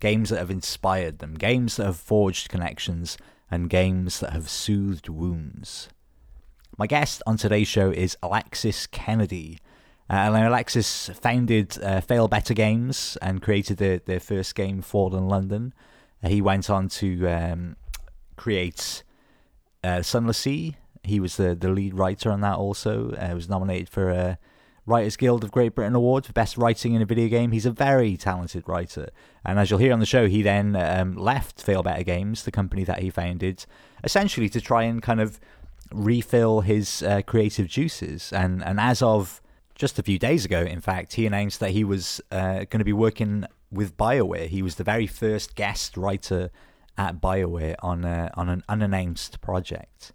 games that have inspired them, games that have forged connections, and games that have soothed wounds. My guest on today's show is Alexis Kennedy. Uh, Alexis founded uh, Failbetter Games and created the, their first game, Fallen London. Uh, he went on to um, create uh, Sunless Sea. He was the, the lead writer on that also. Uh, was nominated for a Writers Guild of Great Britain Award for Best Writing in a Video Game. He's a very talented writer. And as you'll hear on the show, he then um, left Failbetter Games, the company that he founded, essentially to try and kind of refill his uh, creative juices. And, and as of just a few days ago, in fact, he announced that he was uh, going to be working with BioWare. He was the very first guest writer at BioWare on a, on an unannounced project.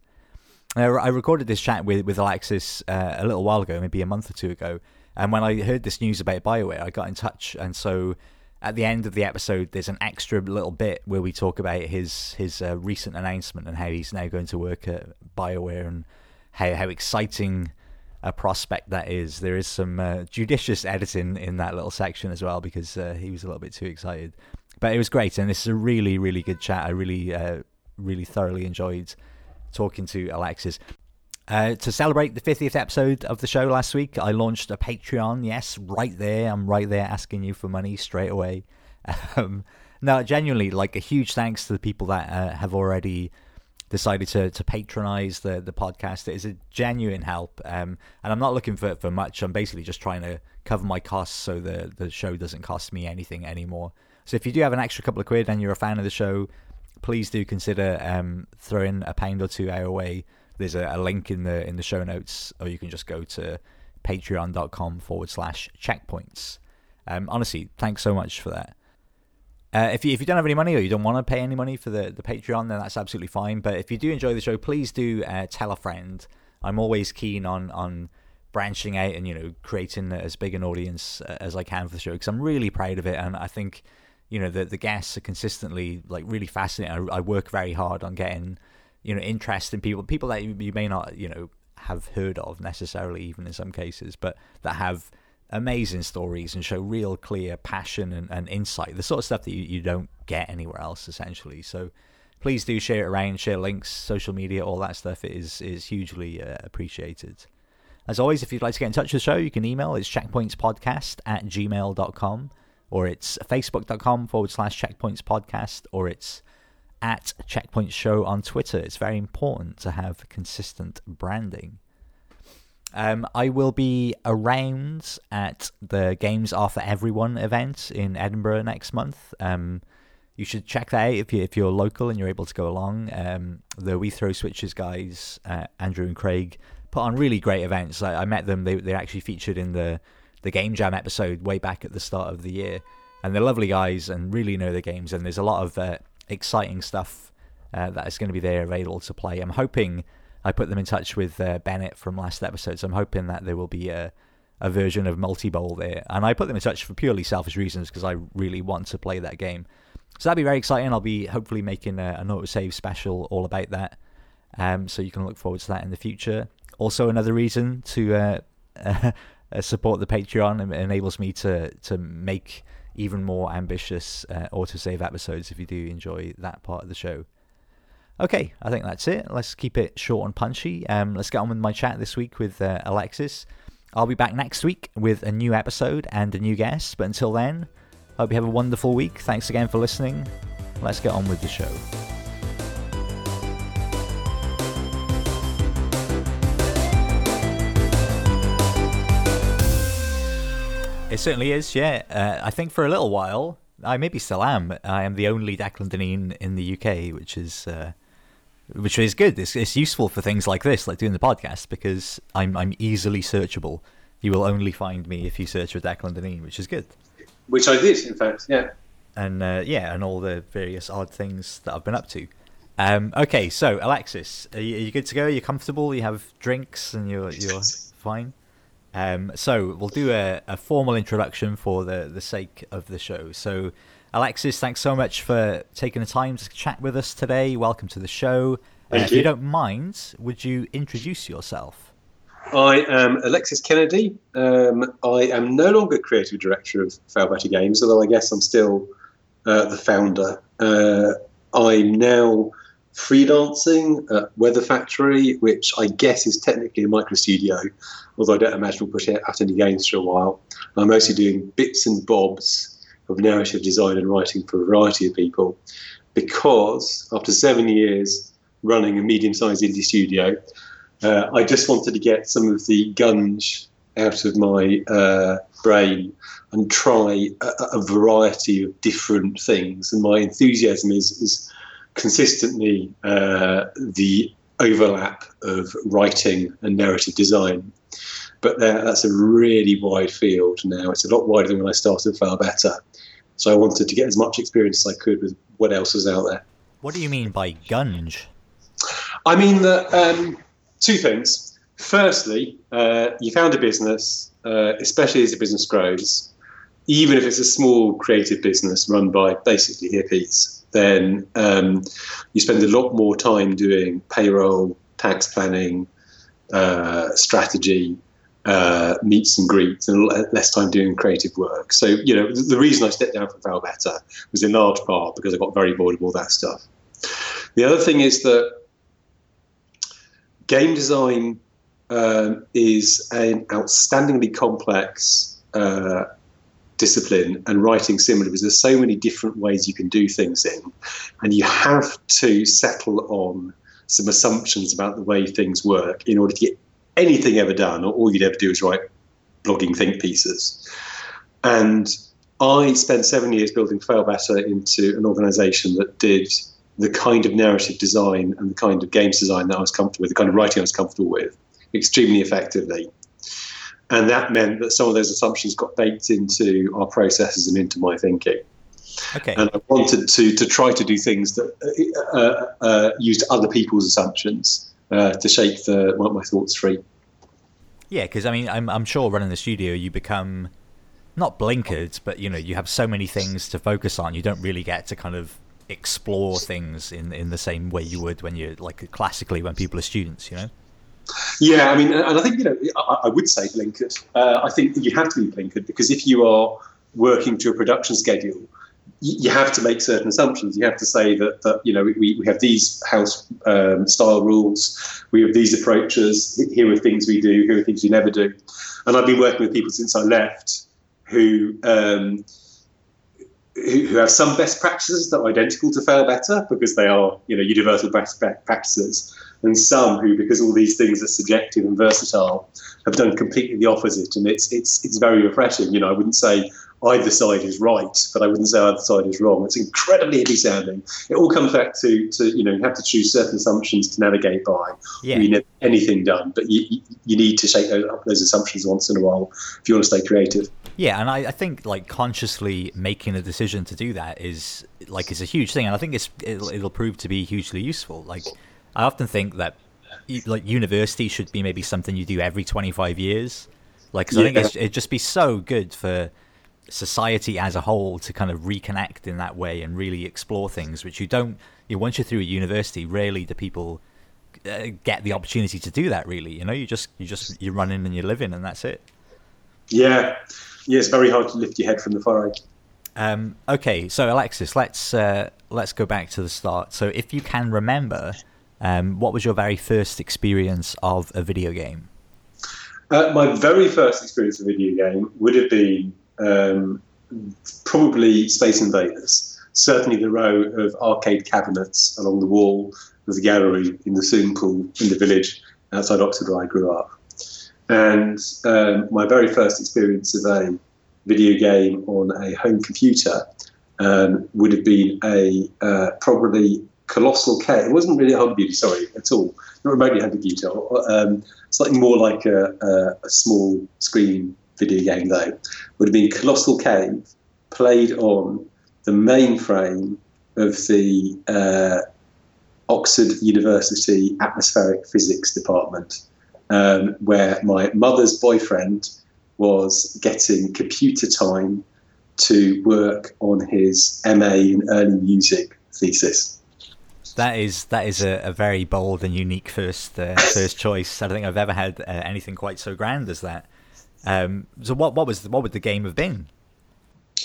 I recorded this chat with with Alexis uh, a little while ago, maybe a month or two ago, and when I heard this news about BioWare, I got in touch, and so at the end of the episode, there's an extra little bit where we talk about his his uh, recent announcement and how he's now going to work at BioWare and how how exciting a prospect that is. There is some uh, judicious editing in that little section as well because uh, he was a little bit too excited. But it was great, and this is a really, really good chat. I really, uh, really thoroughly enjoyed talking to Alexis. Uh, to celebrate the 50th episode of the show last week, I launched a Patreon. Yes, right there. I'm right there asking you for money straight away. Um, no, genuinely, like a huge thanks to the people that uh, have already decided to to patronize the the podcast. It is a genuine help, um, and I'm not looking for for much. I'm basically just trying to cover my costs so the the show doesn't cost me anything anymore. So if you do have an extra couple of quid and you're a fan of the show, please do consider um, throwing a pound or two our way. There's a, a link in the in the show notes, or you can just go to patreon.com forward slash checkpoints. Um, honestly, thanks so much for that. Uh, if you if you don't have any money or you don't want to pay any money for the, the Patreon, then that's absolutely fine. But if you do enjoy the show, please do uh, tell a friend. I'm always keen on on branching out and you know creating as big an audience uh, as I can for the show because I'm really proud of it, and I think you know the the guests are consistently like really fascinating. I, I work very hard on getting you know interest in people, people that you, you may not you know have heard of necessarily, even in some cases, but that have amazing stories and show real clear passion and, and insight, the sort of stuff that you, you don't get anywhere else, essentially. So please do share it around, share links, social media, all that stuff is, is hugely uh, appreciated. As always, if you'd like to get in touch with the show, you can email. It's checkpointspodcast at gmail.com or it's facebook.com forward slash checkpoints podcast, or it's at checkpoint show on Twitter. It's very important to have consistent branding. Um, I will be around at the Games Are for Everyone event in Edinburgh next month. Um, you should check that out if, you, if you're local and you're able to go along. Um, the We Throw Switches guys, uh, Andrew and Craig, put on really great events. I, I met them, they, they're actually featured in the, the Game Jam episode way back at the start of the year. And they're lovely guys and really know their games. And there's a lot of uh, exciting stuff uh, that is going to be there available to play. I'm hoping I put them in touch with uh, Bennett from last episode, so I'm hoping that there will be a, a version of Multibowl there. And I put them in touch for purely selfish reasons because I really want to play that game. So that'll be very exciting. I'll be hopefully making a, an autosave special all about that. Um, so you can look forward to that in the future. Also, another reason to uh, support the Patreon it enables me to to make even more ambitious uh, autosave episodes if you do enjoy that part of the show. Okay, I think that's it. Let's keep it short and punchy. Um, let's get on with my chat this week with uh, Alexis. I'll be back next week with a new episode and a new guest. But until then, hope you have a wonderful week. Thanks again for listening. Let's get on with the show. It certainly is, yeah. Uh, I think for a little while, I maybe still am. I am the only Declan Deneen in the UK, which is uh, which is good. It's, it's useful for things like this, like doing the podcast, because I'm I'm easily searchable. You will only find me if you search for Declan Deneen, which is good. Which I did, in fact, yeah. And uh, yeah, and all the various odd things that I've been up to. Um, okay, so Alexis, are you, are you, good to go? Are you comfortable? You have drinks and you're you're fine. Um, so we'll do a, a, formal introduction for the the sake of the show. So, Alexis, thanks so much for taking the time to chat with us today. Welcome to the show. Uh, if you don't mind, would you introduce yourself? I am Alexis Kennedy. Um, I am no longer creative director of Failbetter Games, although I guess I'm still uh, the founder. Uh, I'm now freelancing at Weather Factory, which I guess is technically a micro studio, although I don't imagine we'll put it out any games for a while. I'm mostly doing bits and bobs of narrative design and writing for a variety of people because after seven years running a medium sized indie studio, uh, I just wanted to get some of the gunge out of my uh, brain and try a, a, variety of different things. And my enthusiasm is, is consistently uh, the overlap of writing and narrative design. But there, that's a really wide field now. It's a lot wider than when I started Failbetter. So I wanted to get as much experience as I could with what else was out there. What do you mean by gunge? I mean that um, two things. Firstly, uh, you found a business, uh, especially as the business grows, even if it's a small creative business run by basically hippies, then um, you spend a lot more time doing payroll, tax planning, uh, strategy, uh, meets and greets, and less time doing creative work. So, you know, the, reason I stepped down from Failbetter was in large part because I got very bored of all that stuff. The other thing is that game design um, is an outstandingly complex uh, discipline and writing similar because there's so many different ways you can do things in and you have to settle on some assumptions about the way things work in order to get anything ever done or all you'd ever do is write blogging think pieces. And i spent seven years building Failbetter into an organization that did the kind of narrative design and the kind of games design that i was comfortable with the kind of writing i was comfortable with extremely effectively and that meant that some of those assumptions got baked into our processes and into my thinking. Okay. And I wanted to to try to do things that uh, uh, uh used other people's assumptions uh, to shake the my thoughts free. Yeah, because I mean, I'm I'm sure running the studio, you become not blinkered, but you know, you have so many things to focus on. You don't really get to kind of explore things in in the same way you would when you're like classically when people are students. You know. Yeah, I mean, and I think you know, I, I would say blinkered. Uh, I think you have to be blinkered because if you are working to a production schedule, you, have to make certain assumptions. You have to say that, that you know we, we have these house um, style rules, we have these approaches. Here are things we do. Here are things we never do. And I've been working with people since I left who. Um, who have some best practices that are identical to Failbetter because they are, you know, universal best practices, and some who, because all these things are subjective and versatile, have done completely the opposite. And it's it's it's very refreshing. You know, I wouldn't say either side is right, but I wouldn't say either side is wrong. It's incredibly hippie sounding. It all comes back to to you know you have to choose certain assumptions to navigate by. Yeah. You need anything done, but you you need to shake those, those assumptions once in a while if you want to stay creative. Yeah, and I, I think like consciously making a decision to do that is like is a huge thing, and I think it's it'll, it'll prove to be hugely useful. Like I often think that like university should be maybe something you do every 25 years. Like cause yeah. i think it'd just be so good for society as a whole to kind of reconnect in that way and really explore things which you don't you know, once you're through a university rarely do people uh, get the opportunity to do that really. You know you just you just you're running and you're living and that's it. Yeah. Yeah it's very hard to lift your head from the fire. Um, okay so alexis let's uh, let's go back to the start. So if you can remember um, what was your very first experience of a video game? Uh, my very first experience of a video game would have been um, probably Space Invaders. Certainly, the row of arcade cabinets along the wall of the gallery in the swimming pool in the village outside Oxford, where I grew up. And um, my very first experience of a video game on a home computer um, would have been a uh, probably Colossal Cave. It wasn't really a home beauty, sorry, at all. Not remotely home beauty. Um, slightly more like a, a, a, small screen video game, though. Would have been Colossal Cave, played on the mainframe of the uh, Oxford University Atmospheric Physics Department, um, where my mother's boyfriend was getting computer time to work on his MA in early music thesis. That is that is a, a very bold and unique first uh, first choice. I don't think I've ever had uh, anything quite so grand as that. Um, so what what was the, what would the game have been?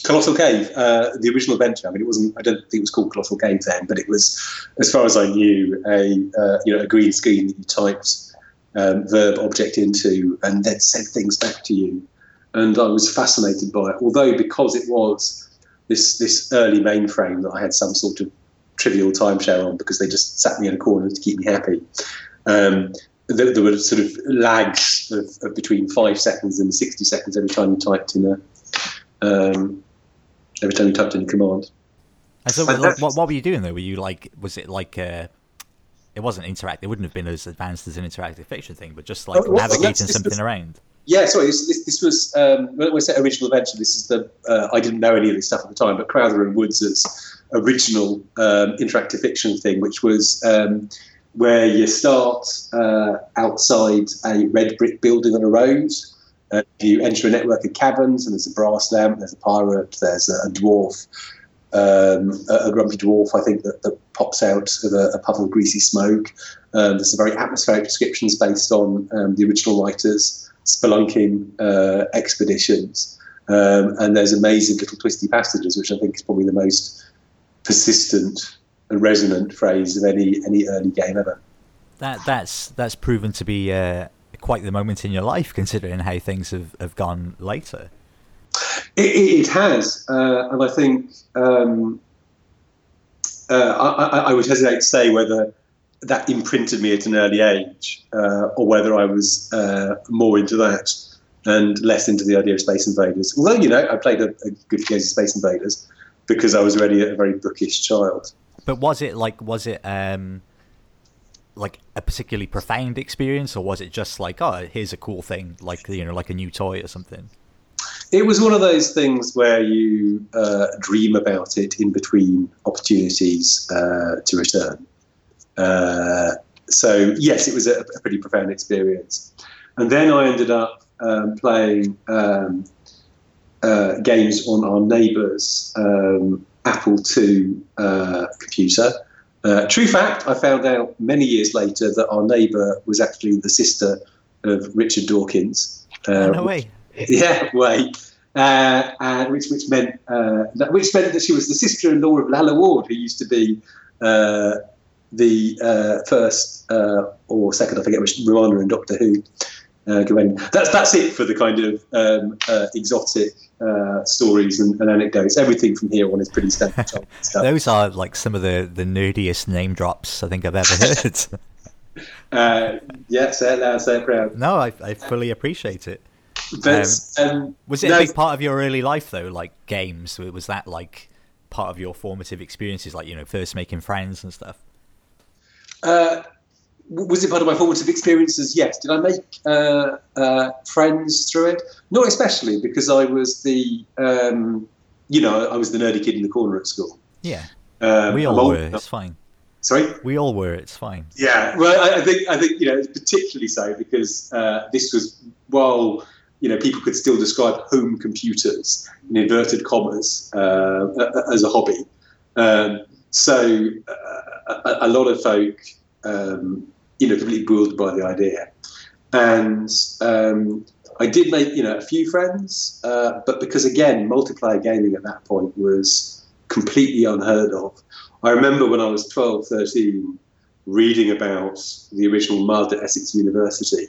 Colossal Cave, uh, the original adventure. I mean, it wasn't. I don't think it was called Colossal Cave then, but it was, as far as I knew, a uh, you know a green screen that you typed um, verb object into and then sent things back to you. And I was fascinated by it. Although because it was this this early mainframe that I had some sort of trivial timeshare on because they just sat me in a corner to keep me happy. Um, there, there, were sort of lags of, of, between five seconds and sixty seconds every time you typed in a um, every time you typed in a command. And so, what, what, were you doing though? Were you like, was it like, uh, it wasn't interactive. It wouldn't have been as advanced as an interactive fiction thing, but just like oh, well, navigating something was, around. Yeah, sorry. This, this, this was um, when we say original adventure. This is the uh, I didn't know any of this stuff at the time, but Crowther and Woods' original um, interactive fiction thing, which was um, where you start uh, outside a red brick building on a road. Uh, you enter a network of caverns, and there's a brass lamp, there's a pirate, there's a, a dwarf, um, a, a, grumpy dwarf, I think, that, that pops out of a, a puff of greasy smoke. Um, there's some very atmospheric descriptions based on um, the original writers' spelunking uh, expeditions. Um, and there's amazing little twisty passages, which I think is probably the most persistent and resonant phrase of any any early game ever. That that's that's proven to be uh, quite the moment in your life, considering how things have, have gone later. It, it has, uh, and I think um, uh, I, I, would hesitate to say whether that imprinted me at an early age, uh, or whether I was uh, more into that and less into the idea of Space Invaders. Although you know, I played a, a good few games of Space Invaders because I was already a very bookish child. But was it like was it um, like a particularly profound experience, or was it just like oh here's a cool thing like you know like a new toy or something? It was one of those things where you uh, dream about it in between opportunities uh, to return. Uh, so yes, it was a, a, pretty profound experience. And then I ended up um, playing um, uh, games on our neighbour's um, Apple II uh, computer. Uh, true fact, I found out many years later that our neighbour was actually the sister of Richard Dawkins. Uh, no way. Yeah, way. Uh, and which which meant uh, that, which meant that she was the sister-in-law of Lalla Ward, who used to be uh, the uh, first uh, or second, I forget which, Romana in Doctor Who. Uh, that's that's it for the kind of um, exotic stories and, and, anecdotes. Everything from here on is pretty standard stuff. Those are like some of the, the nerdiest name drops I think I've ever heard. uh, yeah, say it loud, say it proud. No, I, I fully appreciate it. But, um, um, was it no, a big part of your early life though? Like games, was that like part of your formative experiences, like you know, first making friends and stuff? Uh, was it part of my formative experiences? Yes. Did I make uh, uh, friends through it? Not especially because I was the, um, you know, I was the nerdy kid in the corner at school. Yeah, um, we all were. It's fine. Sorry, we all were. It's fine. Yeah, well, I, I think I think you know, particularly so because uh, this was while you know, people could still describe home computers in inverted commas uh, as a hobby. Um, so uh, a, a, lot of folk, um, you know, completely bewildered by the idea. And um, I did make, you know, a few friends, uh, but because again, multiplayer gaming at that point was completely unheard of. I remember when I was 12, 13, reading about the original MUD at Essex University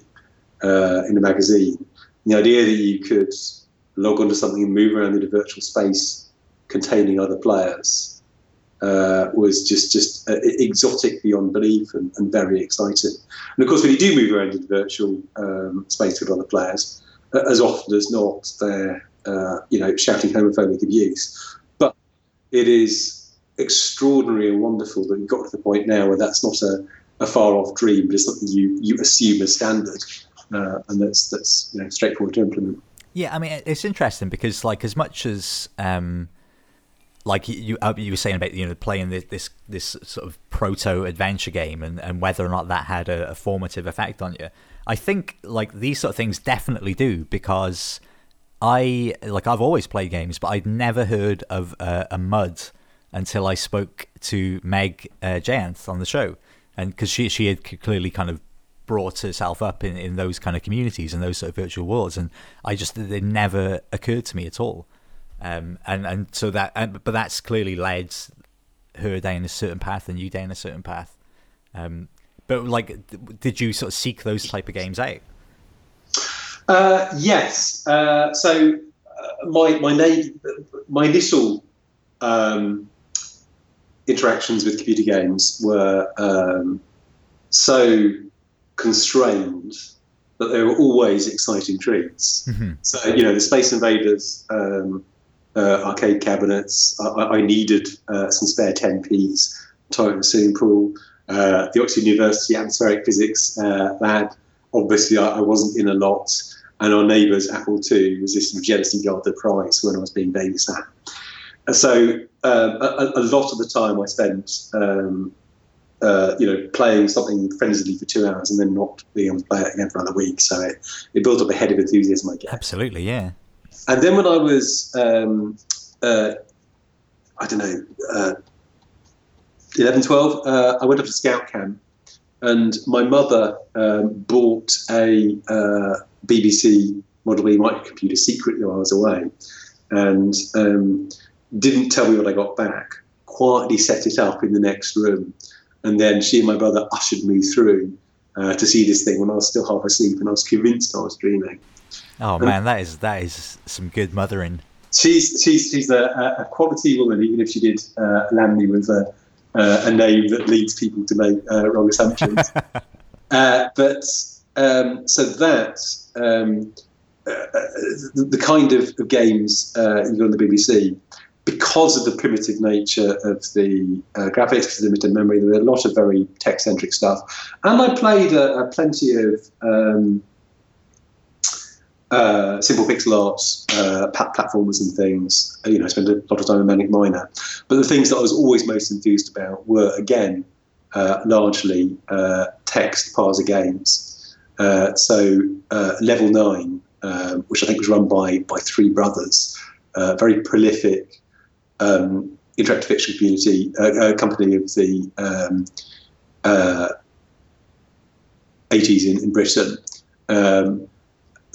uh, in a magazine the idea that you could log onto something and move around in a virtual space containing other players uh, was just just uh, exotic beyond belief and, and, very exciting. And of course, when you do move around in the virtual um, space with other players, uh, as often as not, they're uh, you know shouting homophobic abuse. But it is extraordinary and wonderful that you've got to the point now where that's not a, a far off dream, but it's something you you assume as standard uh, and that's that's you know straightforward to implement. Yeah, I mean it's interesting because like as much as um, like you uh, you were saying about you know playing this this, this sort of proto adventure game and, and whether or not that had a, a, formative effect on you. I think like these sort of things definitely do because I like I've always played games, but I'd never heard of uh, a mud until I spoke to Meg uh, Jayanth on the show, and because she she had clearly kind of brought herself up in, in those kind of communities and those sort of virtual worlds, and I just it never occurred to me at all. Um, and and so that, and, but that's clearly led her down a certain path and you down a certain path. Um, but like, did you sort of seek those type of games out? Uh, yes. Uh, so uh, my my name, my initial um, interactions with computer games were um, so constrained that they were always exciting treats. Mm-hmm. So you know, the Space Invaders um, uh, arcade cabinets. I, I needed uh, some spare 10p's. Toilet swimming pool. Uh, the Oxford University atmospheric physics uh, lab. Obviously, I, I, wasn't in a lot. And our neighbour's Apple II was this jealously guarded prize when I was being babysat. So um, a, a, lot of the time I spent um, uh, you know, playing something frenziedly for two hours and then not being able to play it again for another week. So it, it built up a head of enthusiasm, I guess. Absolutely, yeah. And then when I was, um, uh, I don't know, uh, 11, 12, uh, I went off to scout camp and my mother um, bought a uh, BBC Model E microcomputer secretly while I was away and um, didn't tell me when I got back, quietly set it up in the next room and then she and my brother ushered me through uh, to see this thing when I was still half asleep, and I was convinced I was dreaming. Oh man, that is that is some good mothering. She's she's she's a, a quality woman, even if she did uh, land me with a, uh, a name that leads people to make uh, wrong assumptions. Uh, but um, so that um, uh, the, the, kind of, of games you got on the BBC because of the primitive nature of the uh, graphics, limited memory, there were a lot of very tech-centric stuff. And I played plenty of um, uh, simple pixel arts, uh, platformers and things. You know, I spent a lot of time in Manic Miner. But the things that I was always most enthused about were, again, uh, largely uh, text parser games. Uh, so Level 9, which I think was run by, by three brothers, very prolific um, interactive fiction community, uh, company of the um, uh, 80s in, in Britain um,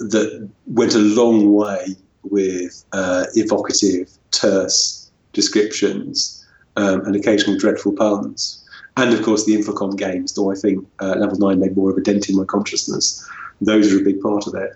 that went a long way with uh, evocative, terse descriptions um, and occasional dreadful puns. And of course, the Infocom games, though I think uh, Level 9 made more of a dent in my consciousness. Those are a big part of it.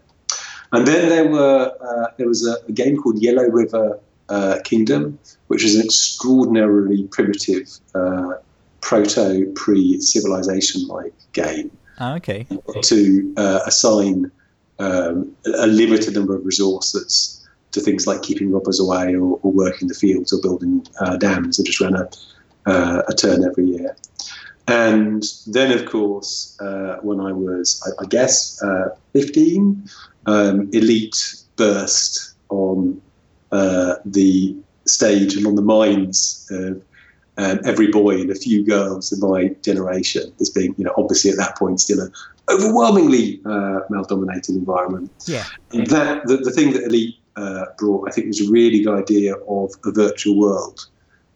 And then there were uh, there was a, a, game called Yellow River uh, kingdom, which is an extraordinarily primitive uh, proto pre civilization like game. Oh, okay. To uh, assign um, a limited number of resources to things like keeping robbers away or, or working the fields or building uh, dams. I just ran a, uh, a turn every year. And then, of course, uh, when I was, I, I guess, 15, um, Elite burst on uh, the stage and on the minds of um, every boy and a few girls in my generation as being, you know, obviously at that point still an overwhelmingly uh, male-dominated environment. Yeah. And that the, the thing that Elite uh, brought, I think, was a really the idea of a virtual world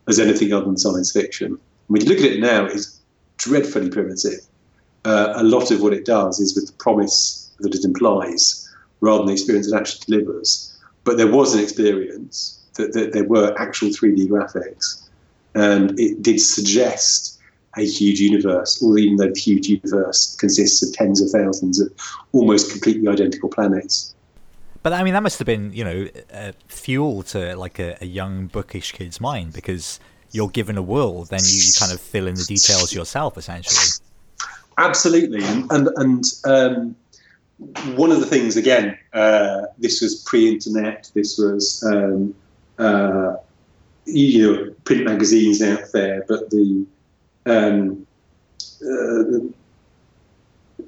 as anything other than science fiction. When you look at it now, it's dreadfully primitive. Uh, a lot of what it does is with the promise that it implies, rather than the experience it actually delivers but there was an experience that, that there were actual 3D graphics, and it did suggest a huge universe, or even though the huge universe consists of tens of thousands of almost completely identical planets. But I mean, that must have been, you know, uh, fuel to like a, a, young bookish kid's mind because you're given a world, then you kind of fill in the details yourself, essentially. Absolutely, and and, and um, one of the things, again, uh, this was pre-internet. This was um, uh, you know print magazines out there, but the, um, uh,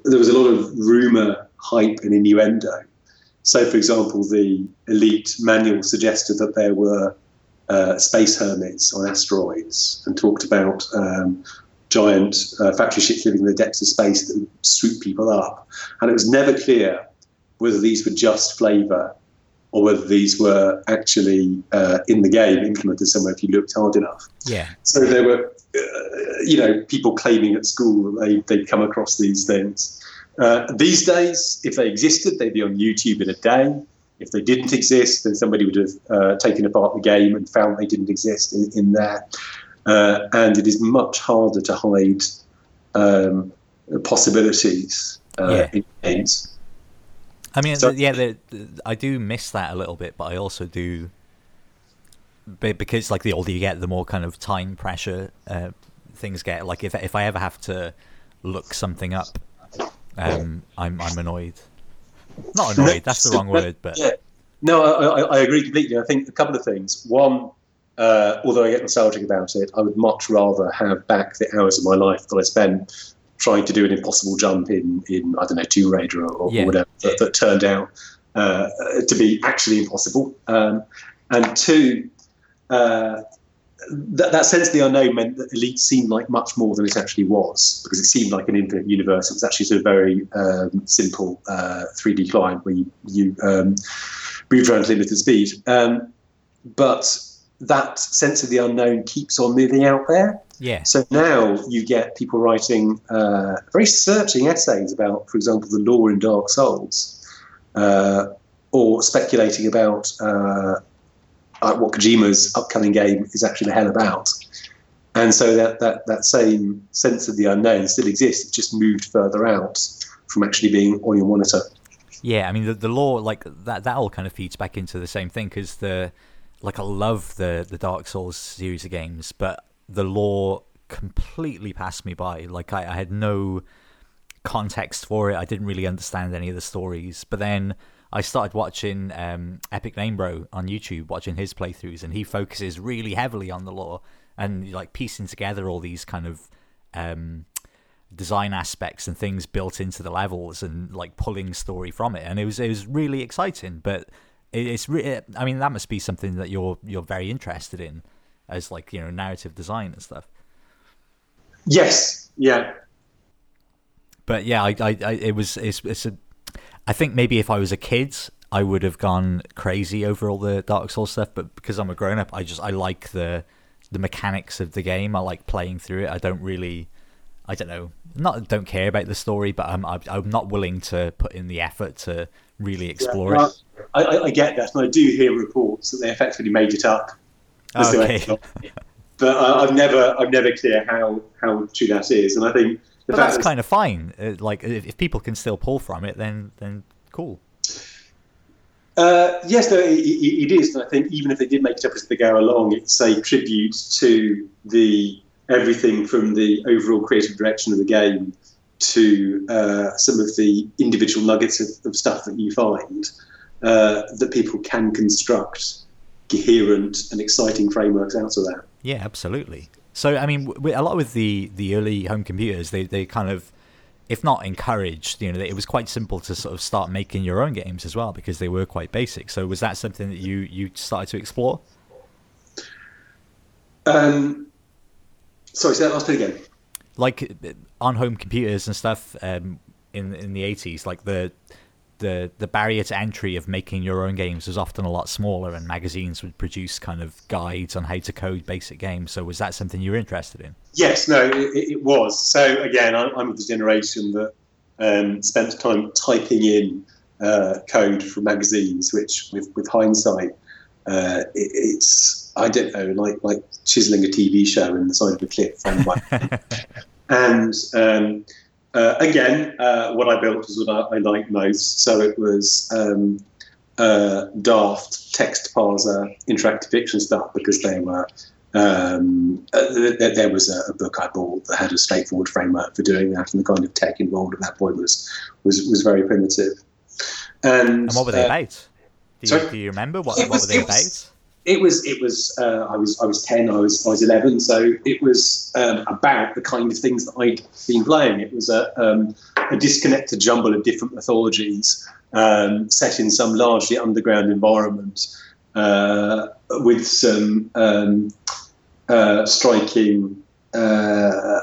there was a lot of rumor, hype, and innuendo. So, for example, the elite manual suggested that there were uh, space hermits on asteroids and talked about um, giant uh, factory ships living in the depths of space that swoop people up. And it was never clear whether these were just flavour or whether these were actually uh, in the game implemented somewhere if you looked hard enough. Yeah. So there were, uh, you know, people claiming at school that they, they'd come across these things. Uh, these days, if they existed, they'd be on YouTube in a day. If they didn't exist, then somebody would have uh, taken apart the game and found they didn't exist in, in there. Uh, and it is much harder to hide um, possibilities uh, Yeah. in games. I mean, So- yeah, the, the- I do miss that a little bit, but I also do, because like the older you get, the more kind of time pressure uh, things get. Like if if I ever have to look something up, um, I'm I'm annoyed. Not annoyed. That's the wrong word, but yeah, no, I, I, I agree completely. I think a couple of things. One, uh, although I get nostalgic about it, I would much rather have back the hours of my life that I spent trying to do an impossible jump in, in I don't know, Tomb Raider or, or Yeah. whatever that, that turned out uh, to be actually impossible. Um, and two, uh, that, that sense of the unknown meant that Elite seemed like much more than it actually was, because it seemed like an infinite universe. It was actually sort of very um, simple uh, 3D client where you, you um, moved around at limited speed. Um, but that sense of the unknown keeps on moving out there. Yeah, So now you get people writing uh, very searching essays about, for example, the lore in Dark Souls, uh, or speculating about uh, uh, what Kojima's upcoming game is actually the hell about. And so that, that, that same sense of the unknown still exists. It's just moved further out from actually being on your monitor. yeah. I mean, the the law like that that all kind of feeds back into the same thing because the like I love the the Dark Souls series of games, but the law completely passed me by. Like I, I had no context for it. I didn't really understand any of the stories. But then I started watching um, Epic Name Bro on YouTube, watching his playthroughs, and he focuses really heavily on the lore and like piecing together all these kind of um, design aspects and things built into the levels and like pulling story from it. And it was it was really exciting. But it, it's re- I mean that must be something that you're you're very interested in as like you know narrative design and stuff. Yes, yeah, but yeah, I, I, I it was it's, it's a. I think maybe if I was a kid, I would have gone crazy over all the Dark Souls stuff. But because I'm a grown up, I just I like the the mechanics of the game. I like playing through it. I don't really, I don't know, not don't care about the story, but I'm I'm, not willing to put in the effort to really explore Yeah, it. I, I, I get that, and I do hear reports that they effectively made it up. Okay. along. But I, I'm never, I'm never clear how how true that is, and I think the But fact that's that- kind of fine. Uh, like if, if people can still pull from it, then then cool. Uh, yes, no, it, it, it is. And I think even if they did make it up as they go along, it's a tribute to the everything from the overall creative direction of the game to uh, some of the individual nuggets of, of stuff that you find uh, that people can construct coherent and exciting frameworks out of that. Yeah, absolutely. So, I mean, a lot with the the early home computers, they they kind of, if not encouraged, you know, it was quite simple to sort of start making your own games as well because they were quite basic. So, was that something that you you started to explore? Um, sorry, say that last bit again. Like uh, on home computers and stuff um, in in the eighties, like the the the barrier to entry of making your own games was often a lot smaller, and magazines would produce kind of guides on how to code basic games. So, was that something you were interested in? Yes, no, it, it was. So again, I'm, I'm of the generation that um, spent time typing in uh, code from magazines, which, with, with hindsight, uh, it, it's I don't know, like like chiseling a TV show in the side of a cliff. And, and um, uh, again, uh, what I built was what I, I liked most. So it was um, uh, daft text parser interactive fiction stuff because they were um, uh, th- th- there was a, a book I bought that had a straightforward framework for doing that, and the kind of tech involved at that point was was, was very primitive. And, And what were they uh, about? Do you, do you remember what, It what were they was- about? It was it was uh, I was I was ten I was I was eleven so it was um, about the kind of things that I'd been playing. It was a um, a disconnected jumble of different mythologies um, set in some largely underground environment. Uh, with some um, uh, striking uh,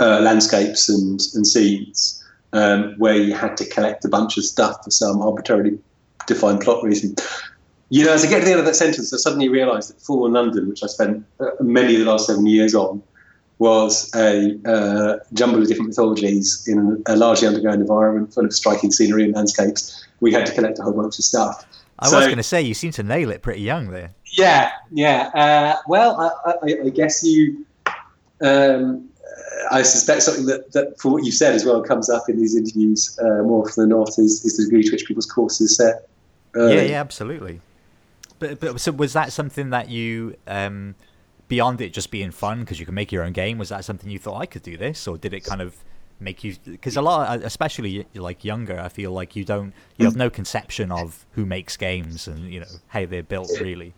uh, landscapes and, and scenes um, where you had to collect a bunch of stuff for some arbitrarily defined plot reason. You know, as I get to the end of that sentence, I suddenly realised that Fallen London, which I spent uh, many of the last seven years on, was a uh, jumble of different mythologies in a largely underground environment full of striking scenery and landscapes. We had to collect a whole bunch of stuff. I so, was going to say, you seem to nail it pretty young there. Yeah, yeah. Uh, well, I, I, I, guess you. Um, I suspect something that, that, for what you've said as well, comes up in these interviews uh, more often than not is, is the degree to which people's courses set. Uh, yeah, yeah, absolutely. But, but so was that something that you, um, beyond it just being fun because you can make your own game, was that something you thought I could do this, or did it kind of make you because a lot especially like younger i feel like you don't you have no conception of who makes games and you know how they're built really.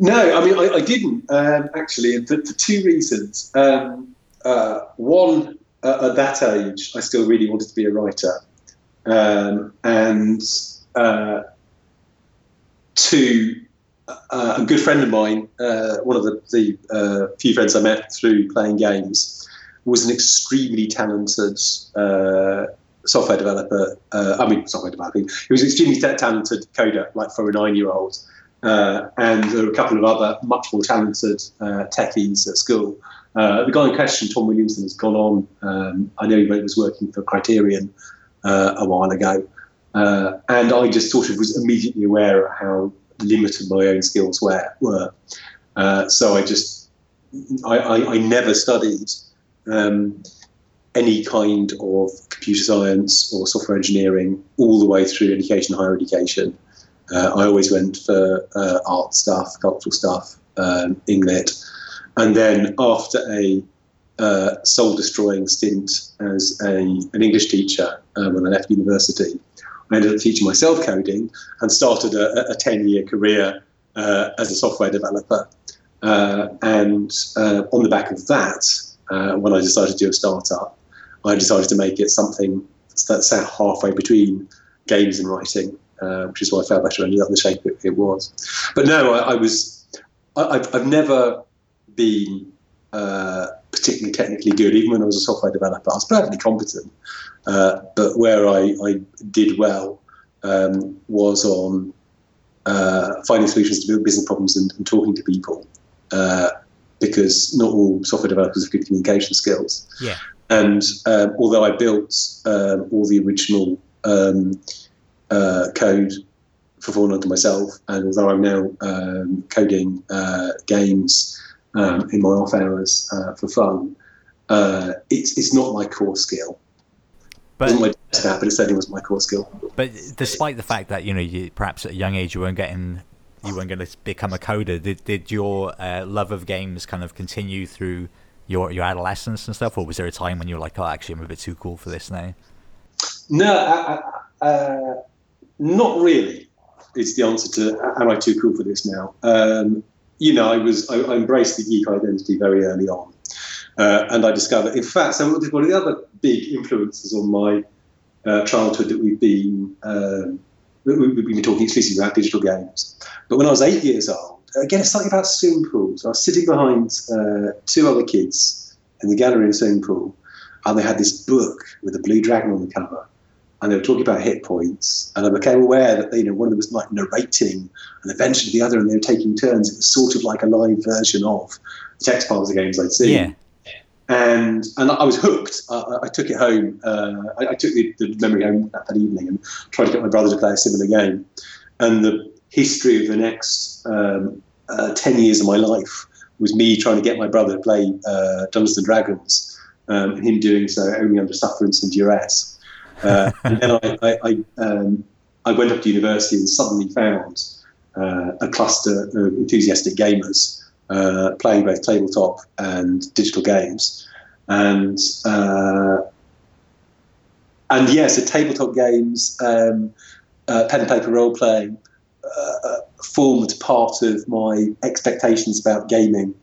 No i mean i, I didn't um, actually for, for, two reasons. Um, uh, one uh, at that age i still really wanted to be a writer. Um, and uh, two uh, a good friend of mine uh, one of the, the uh, few friends i met through playing games was an extremely talented uh, software developer. Uh, I mean, software developer. He was an extremely talented coder, like for a nine-year-old. Uh, and there were a couple of other much more talented uh, techies at school. Uh, the guy in question, Tom Williamson, has gone on. Um, I know he was working for Criterion uh, a while ago. and I just sort of was immediately aware of how limited my own skills were. were. so I just, I, I, I never studied um, any kind of computer science or software engineering all the way through education, higher education. Uh, I always went for uh, art stuff, cultural stuff, um. And then after a uh, soul destroying stint as a, an English teacher um, when I left university, I ended up teaching myself coding and started a, a 10 year career uh, as a software developer. Uh, and uh, on the back of that, uh, when I decided to do a startup, I decided to make it something that sat halfway between games and writing, uh, which is why Failbetter ended up the shape it, it was. But no, I, I was, I, have I've never been uh, particularly technically good, even when I was a software developer. I was perfectly competent, uh, but where I, I did well um, was on uh, finding solutions to business problems and, and talking to people. Uh, because not all software developers have good communication skills. Yeah. And um, although I built um, all the original um, uh, code for Fallen London myself, and although I'm now um, coding uh, games um, in my off hours uh, for fun, uh, it's it's not my core skill. But, my but it certainly was my core skill. But despite the fact that you know, you, perhaps at a young age you weren't getting you weren't going to become a coder. Did did your uh, love of games kind of continue through your your adolescence and stuff, or was there a time when you were like, oh, actually, I'm a bit too cool for this now? No, I, I, uh, not really. It's the answer to am I too cool for this now? Um, you know, I was I, I, embraced the geek identity very early on, uh, and I discovered, in fact, so one of the other big influences on my uh, childhood that we've been um, we've been talking exclusively about digital games. But when I was eight years old, again, it's something about swimming pools. I was sitting behind uh, two other kids in the gallery in swimming pool, and they had this book with a blue dragon on the cover. And they were talking about hit points, and I became aware that you know one of them was like narrating, and eventually the other, and they were taking turns. It was sort of like a live version of the text files of games I'd seen. Yeah and and I was hooked. I, I took it home. Uh, I, I, took the, the, memory home that, that, evening and tried to get my brother to play a similar game. And the history of the next um, uh, ten years of my life was me trying to get my brother to play uh, Dungeons and Dragons, um, and him doing so only under sufferance and duress. Uh, and then I I, um, I, went up to university and suddenly found uh, a cluster of enthusiastic gamers uh, playing both tabletop and digital games. And uh, and yes, the tabletop games, um, uh, pen and paper role playing, uh, formed part of my expectations about gaming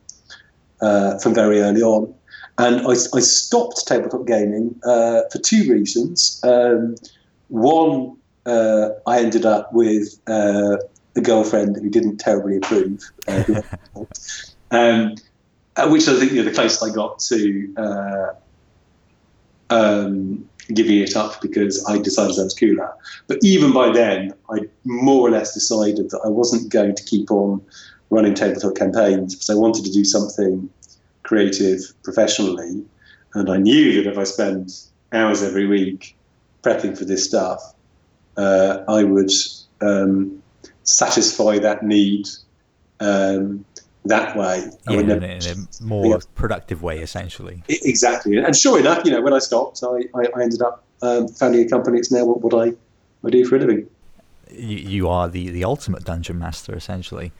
from very early on. And I, I stopped tabletop gaming uh, for two reasons. Um, one, I ended up with a girlfriend who didn't terribly approve. Uh, um, which I think you know, the closest I got to uh, um, giving it up because I decided I was cooler. But even by then, I more or less decided that I wasn't going to keep on running tabletop campaigns because I wanted to do something creative professionally. And I knew that if I spent hours every week prepping for this stuff, uh, I would um, satisfy that need um, that way. Yeah, in, a, in, a, more yeah. productive way, essentially. Exactly. And sure enough, you know, when I stopped, I, I, I ended up um, founding a company. It's now what, what I, I do for a living. You, you are the, the ultimate dungeon master, essentially.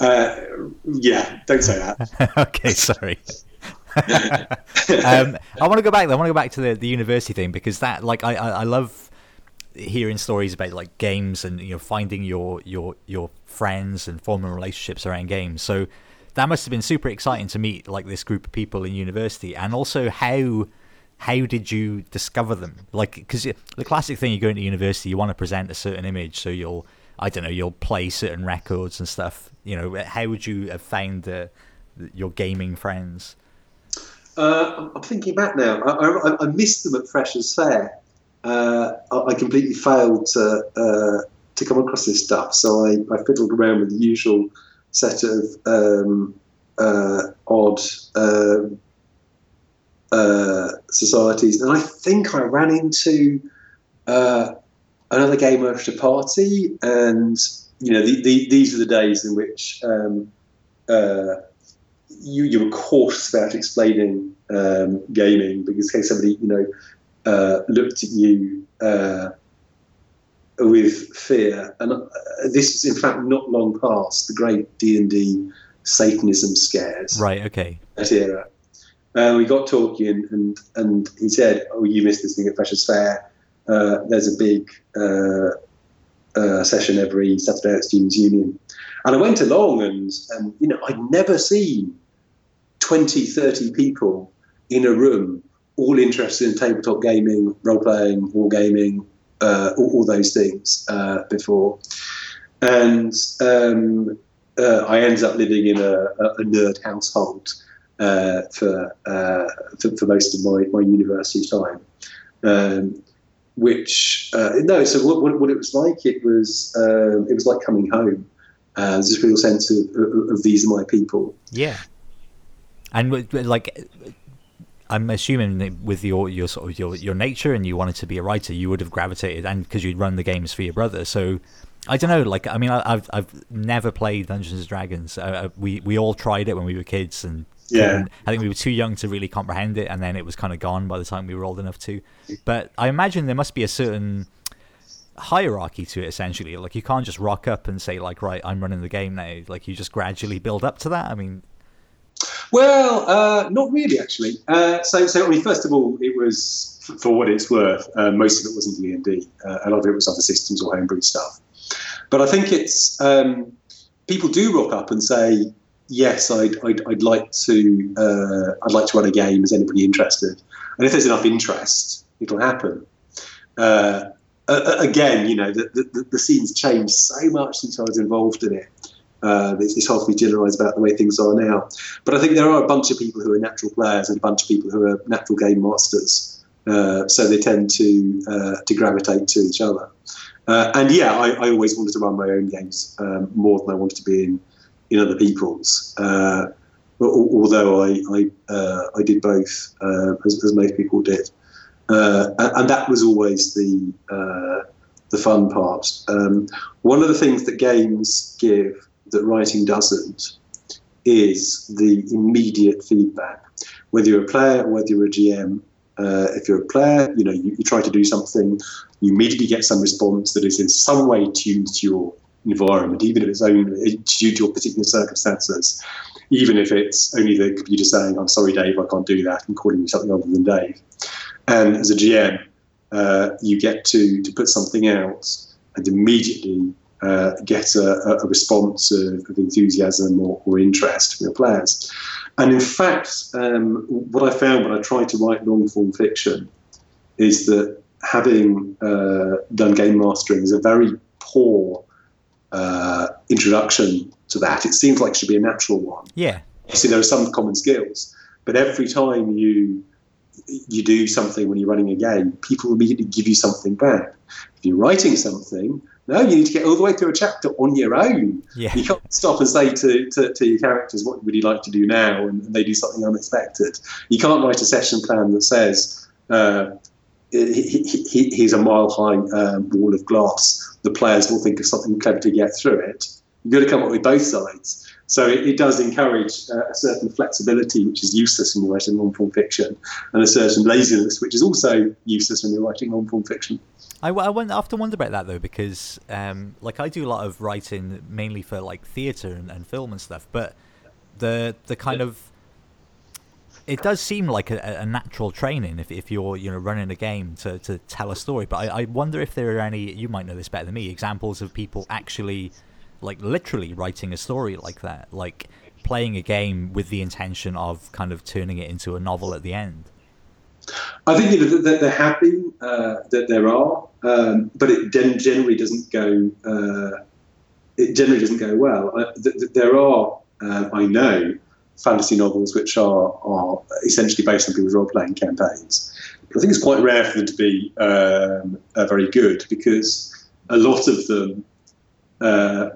Uh, yeah, don't say that. okay, sorry. um, I want to go back. I want to go back to the, the university thing because that, like, I, I, I love hearing stories about like games and you know finding your your your friends and forming relationships around games. So that must have been super exciting to meet like this group of people in university, and also how how did you discover them? Like, because the classic thing you go into university, you want to present a certain image, so you'll I don't know, you'll play certain records and stuff. You know, how would you have found the, your gaming friends? Uh, I'm thinking back now. I, I, I, missed them at Freshers Fair. Uh, I, I, completely failed to uh, to come across this stuff, so I, fiddled around with the usual set of um, uh, odd um, uh, societies, and I think I ran into uh, another game after party, and you know the, the, these are the days in which um, uh, you you were cautious about explaining um, gaming because in case somebody you know uh, looked at you uh, with fear, and uh, this is in fact not long past the great D and D Satanism scares. Right. Okay. That era. Uh, we got talking, and and he said, "Oh, you missed this thing at Freshers Fair." Uh, there's a big uh, uh, session every Saturday at Students' Union. And I went along and, and, you know, I'd never seen 20, 30 people in a room all interested in tabletop gaming, role playing, war gaming, uh, all, all, those things uh, before. And um, uh, I ended up living in a, a nerd household for, for, for most of my, my university time. Um, which uh, no. So what, what, it was like, it was uh, it was like coming home. Uh, this real sense of, of, of, these are my people. Yeah, and like I'm assuming with your your sort of your your nature and you wanted to be a writer, you would have gravitated, and because you'd run the games for your brother, so. I don't know. Like, I mean, I, have I've never played Dungeons and Dragons. Uh, we we all tried it when we were kids, and yeah. I think we were too young to really comprehend it, and then it was kind of gone by the time we were old enough to. But I imagine there must be a certain hierarchy to it essentially. Like you can't just rock up and say like right i'm running the game now. Like you just gradually build up to that? I mean well uh, not really actually. Uh, so so i mean first of all it was for what it's worth uh, most of it wasn't d&d uh, a lot of it was other systems or homebrew stuff. But i think it's um, people do rock up and say yes, I'd, I'd, I'd like to uh, I'd like to run a game. Is anybody interested? And if there's enough interest, it'll happen. Uh, uh, again, you know, the, the, the, scene's changed so much since I was involved in it. Uh, it's, it's, hard for me to generalise about the way things are now. But I think there are a bunch of people who are natural players and a bunch of people who are natural game masters. Uh, so they tend to uh, to gravitate to each other. and yeah, I, I, always wanted to run my own games um, more than I wanted to be in in other people's. Uh, although I I, uh, I did both uh, as, as, most people did, uh, and that was always the uh, the fun part. Um, one of the things that games give that writing doesn't is the immediate feedback. Whether you're a player or whether you're a GM, uh, if you're a player, you know you, you, try to do something, you immediately get some response that is in some way tuned to your environment, even if it's only due to your particular circumstances, even if it's only the computer saying, I'm sorry, Dave, I can't do that, and calling you something other than Dave. And as a GM, uh, you get to, to put something out and immediately uh, get a, a response of, of enthusiasm or, or, interest from your players. And in fact, um, what I found when I tried to write long form fiction is that having uh, done game mastering is a very poor uh, introduction to that. It seems like it should be a natural one. Yeah. See, there are some common skills, but every time you you do something when you're running a game, people immediately give you something back. If you're writing something, no, you need to get all the way through a chapter on your own. Yeah. You can't stop and say to, to, to your characters, what would you like to do now? And, they do something unexpected. You can't write a session plan that says, uh, he, he, here's a mile high um, wall of glass. The players will think of something clever to get through it. You've got to come up with both sides. So it, it does encourage uh, a certain flexibility, which is useless when you're writing long form fiction, and a certain laziness, which is also useless when you're writing long form fiction. I, I often wonder about that though, because um, like I do a lot of writing mainly for like theatre and, and film and stuff, but the the kind yeah. of it does seem like a, a, natural training if, if you're you know running a game to, to tell a story. But I, I wonder if there are any you might know this better than me examples of people actually like literally writing a story like that, like playing a game with the intention of kind of turning it into a novel at the end. I think you know, that they're happy uh, that there are, um, but it generally doesn't go. Uh, it generally doesn't go well. Uh, th- th- there are, uh, I know, fantasy novels which are are essentially based on people's role playing campaigns. I think it's quite rare for them to be um, uh, very good because a lot of them uh,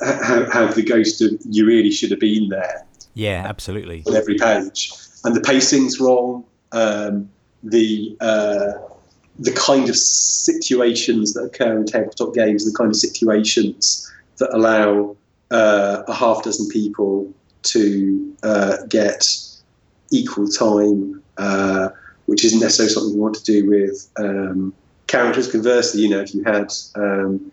have, have the ghost of you really should have been there. Yeah, absolutely. On every page, and the pacing's wrong. Um, the uh, the kind of situations that occur in tabletop games, the kind of situations that allow uh, a half dozen people to uh, get equal time, uh, which isn't necessarily something you want to do with um, characters. Conversely, you know, if you had um,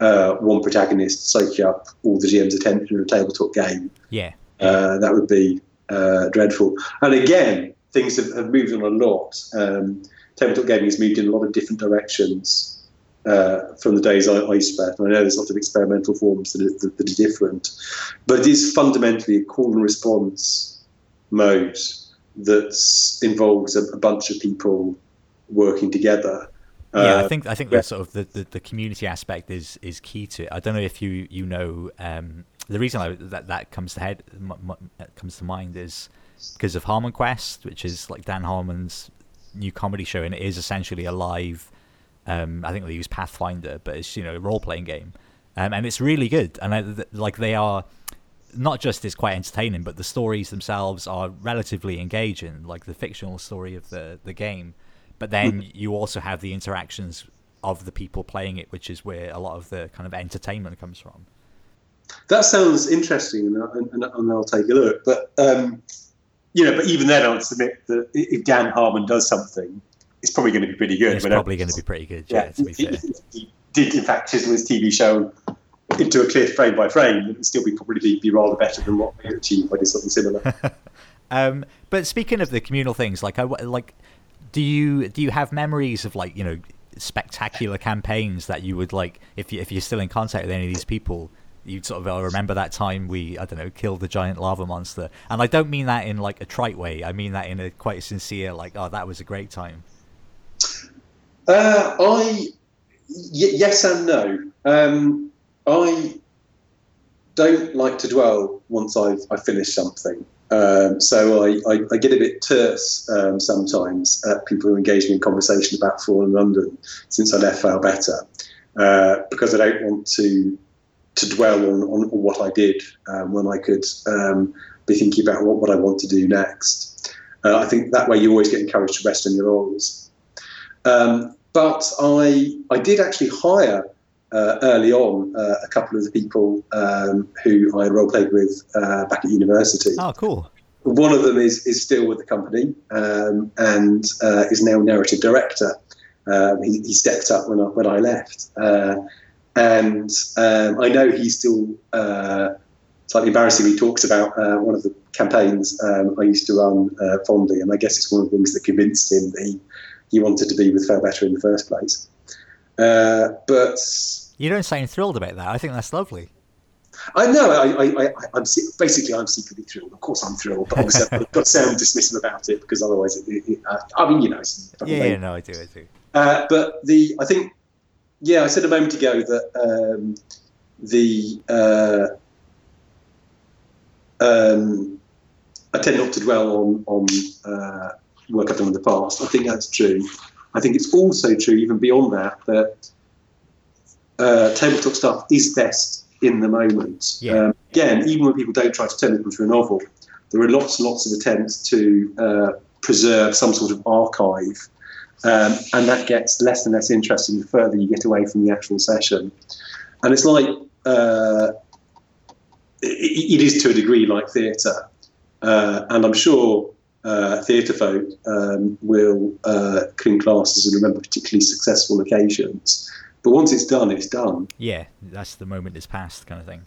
uh, one protagonist soak up all the GM's attention in a tabletop game. Yeah, uh, that would be uh, dreadful. And again, things have, have moved on a lot. Um, tabletop gaming has moved in a lot of different directions. Uh, from the days I, I spent, I know there's lots of experimental forms that are, that, that are different, but it is fundamentally a call and response mode that involves a, a bunch of people working together yeah, I uh, think I think yeah. the sort of the, the, the, community aspect is is key to it. I don't know if you you know um, the reason I, that that comes to head comes to mind is because of HarmonQuest, which is like Dan Harmon's new comedy show, and it is essentially a live. Um, I think they use Pathfinder, but it's you know a role playing game, um, and it's really good. And I, th- like they are not just is quite entertaining, but the stories themselves are relatively engaging. Like the fictional story of the the game but then hmm. you also have the interactions of the people playing it, which is where a lot of the kind of entertainment comes from. That sounds interesting, and, and, and I'll take a look. But um, you know, but even then, I'll submit that if Dan Harmon does something, it's probably going to be pretty good. It's probably going to be pretty good. Yeah, yeah to be he, fair. He did in fact chisel his TV show into a cliff frame by frame, it would still be probably be, be rather better than what we achieved by something similar. um, but speaking of the communal things, like I like do you do you have memories of like you know spectacular campaigns that you would like if you if you're still in contact with any of these people you'd sort of remember that time we I don't know killed the giant lava monster and I don't mean that in like a trite way I mean that in a quite a sincere like oh that was a great time uh, I y- yes and no um, I don't like to dwell once I've I finished something um, so I, I, I, get a bit terse um, sometimes at people who engage me in conversation about Fallen London since I left Failbetter, uh, because I don't want to to dwell on, on, what I did um, when I could um, be thinking about what, what I want to do next. Uh, I think that way you always get encouraged to rest on your laurels. Um, but I I did actually hire uh, early on uh, a couple of the people um, who I role played with uh, back at university. Oh, cool. One of them is, is still with the company um, and uh, is now narrative director. Um, he, he, stepped up when I, when I left. Uh, and um, I know he still, uh, slightly embarrassingly, talks about one of the campaigns um, I used to run fondly. And I guess it's one of the things that convinced him that he, he wanted to be with Failbetter in the first place. Uh, but you don't sound thrilled about that. I think that's lovely. I know. I, I, I, am basically I'm secretly thrilled. Of course, I'm thrilled, but obviously I've got to sound dismissive about it because otherwise, it, it, it, uh, I mean, you know. Yeah, yeah, no, I do, I do. Uh, but the I think, yeah, I said a moment ago that um, the uh, um, I tend not to dwell on on uh, work I've done in the past. I think that's true. I think it's also true, even beyond that, that uh, tabletop stuff is best in the moment. Yeah. Um, again, even when people don't try to turn it into a novel, there are lots and lots of attempts to uh, preserve some sort of archive. Um, and that gets less and less interesting the further you get away from the actual session. And it's like, uh, it, it is to a degree like theatre. Uh, and I'm sure uh, theatre folk um, will uh, cling classes and remember particularly successful occasions. But once it's done, it's done. Yeah, that's the moment is past, kind of thing.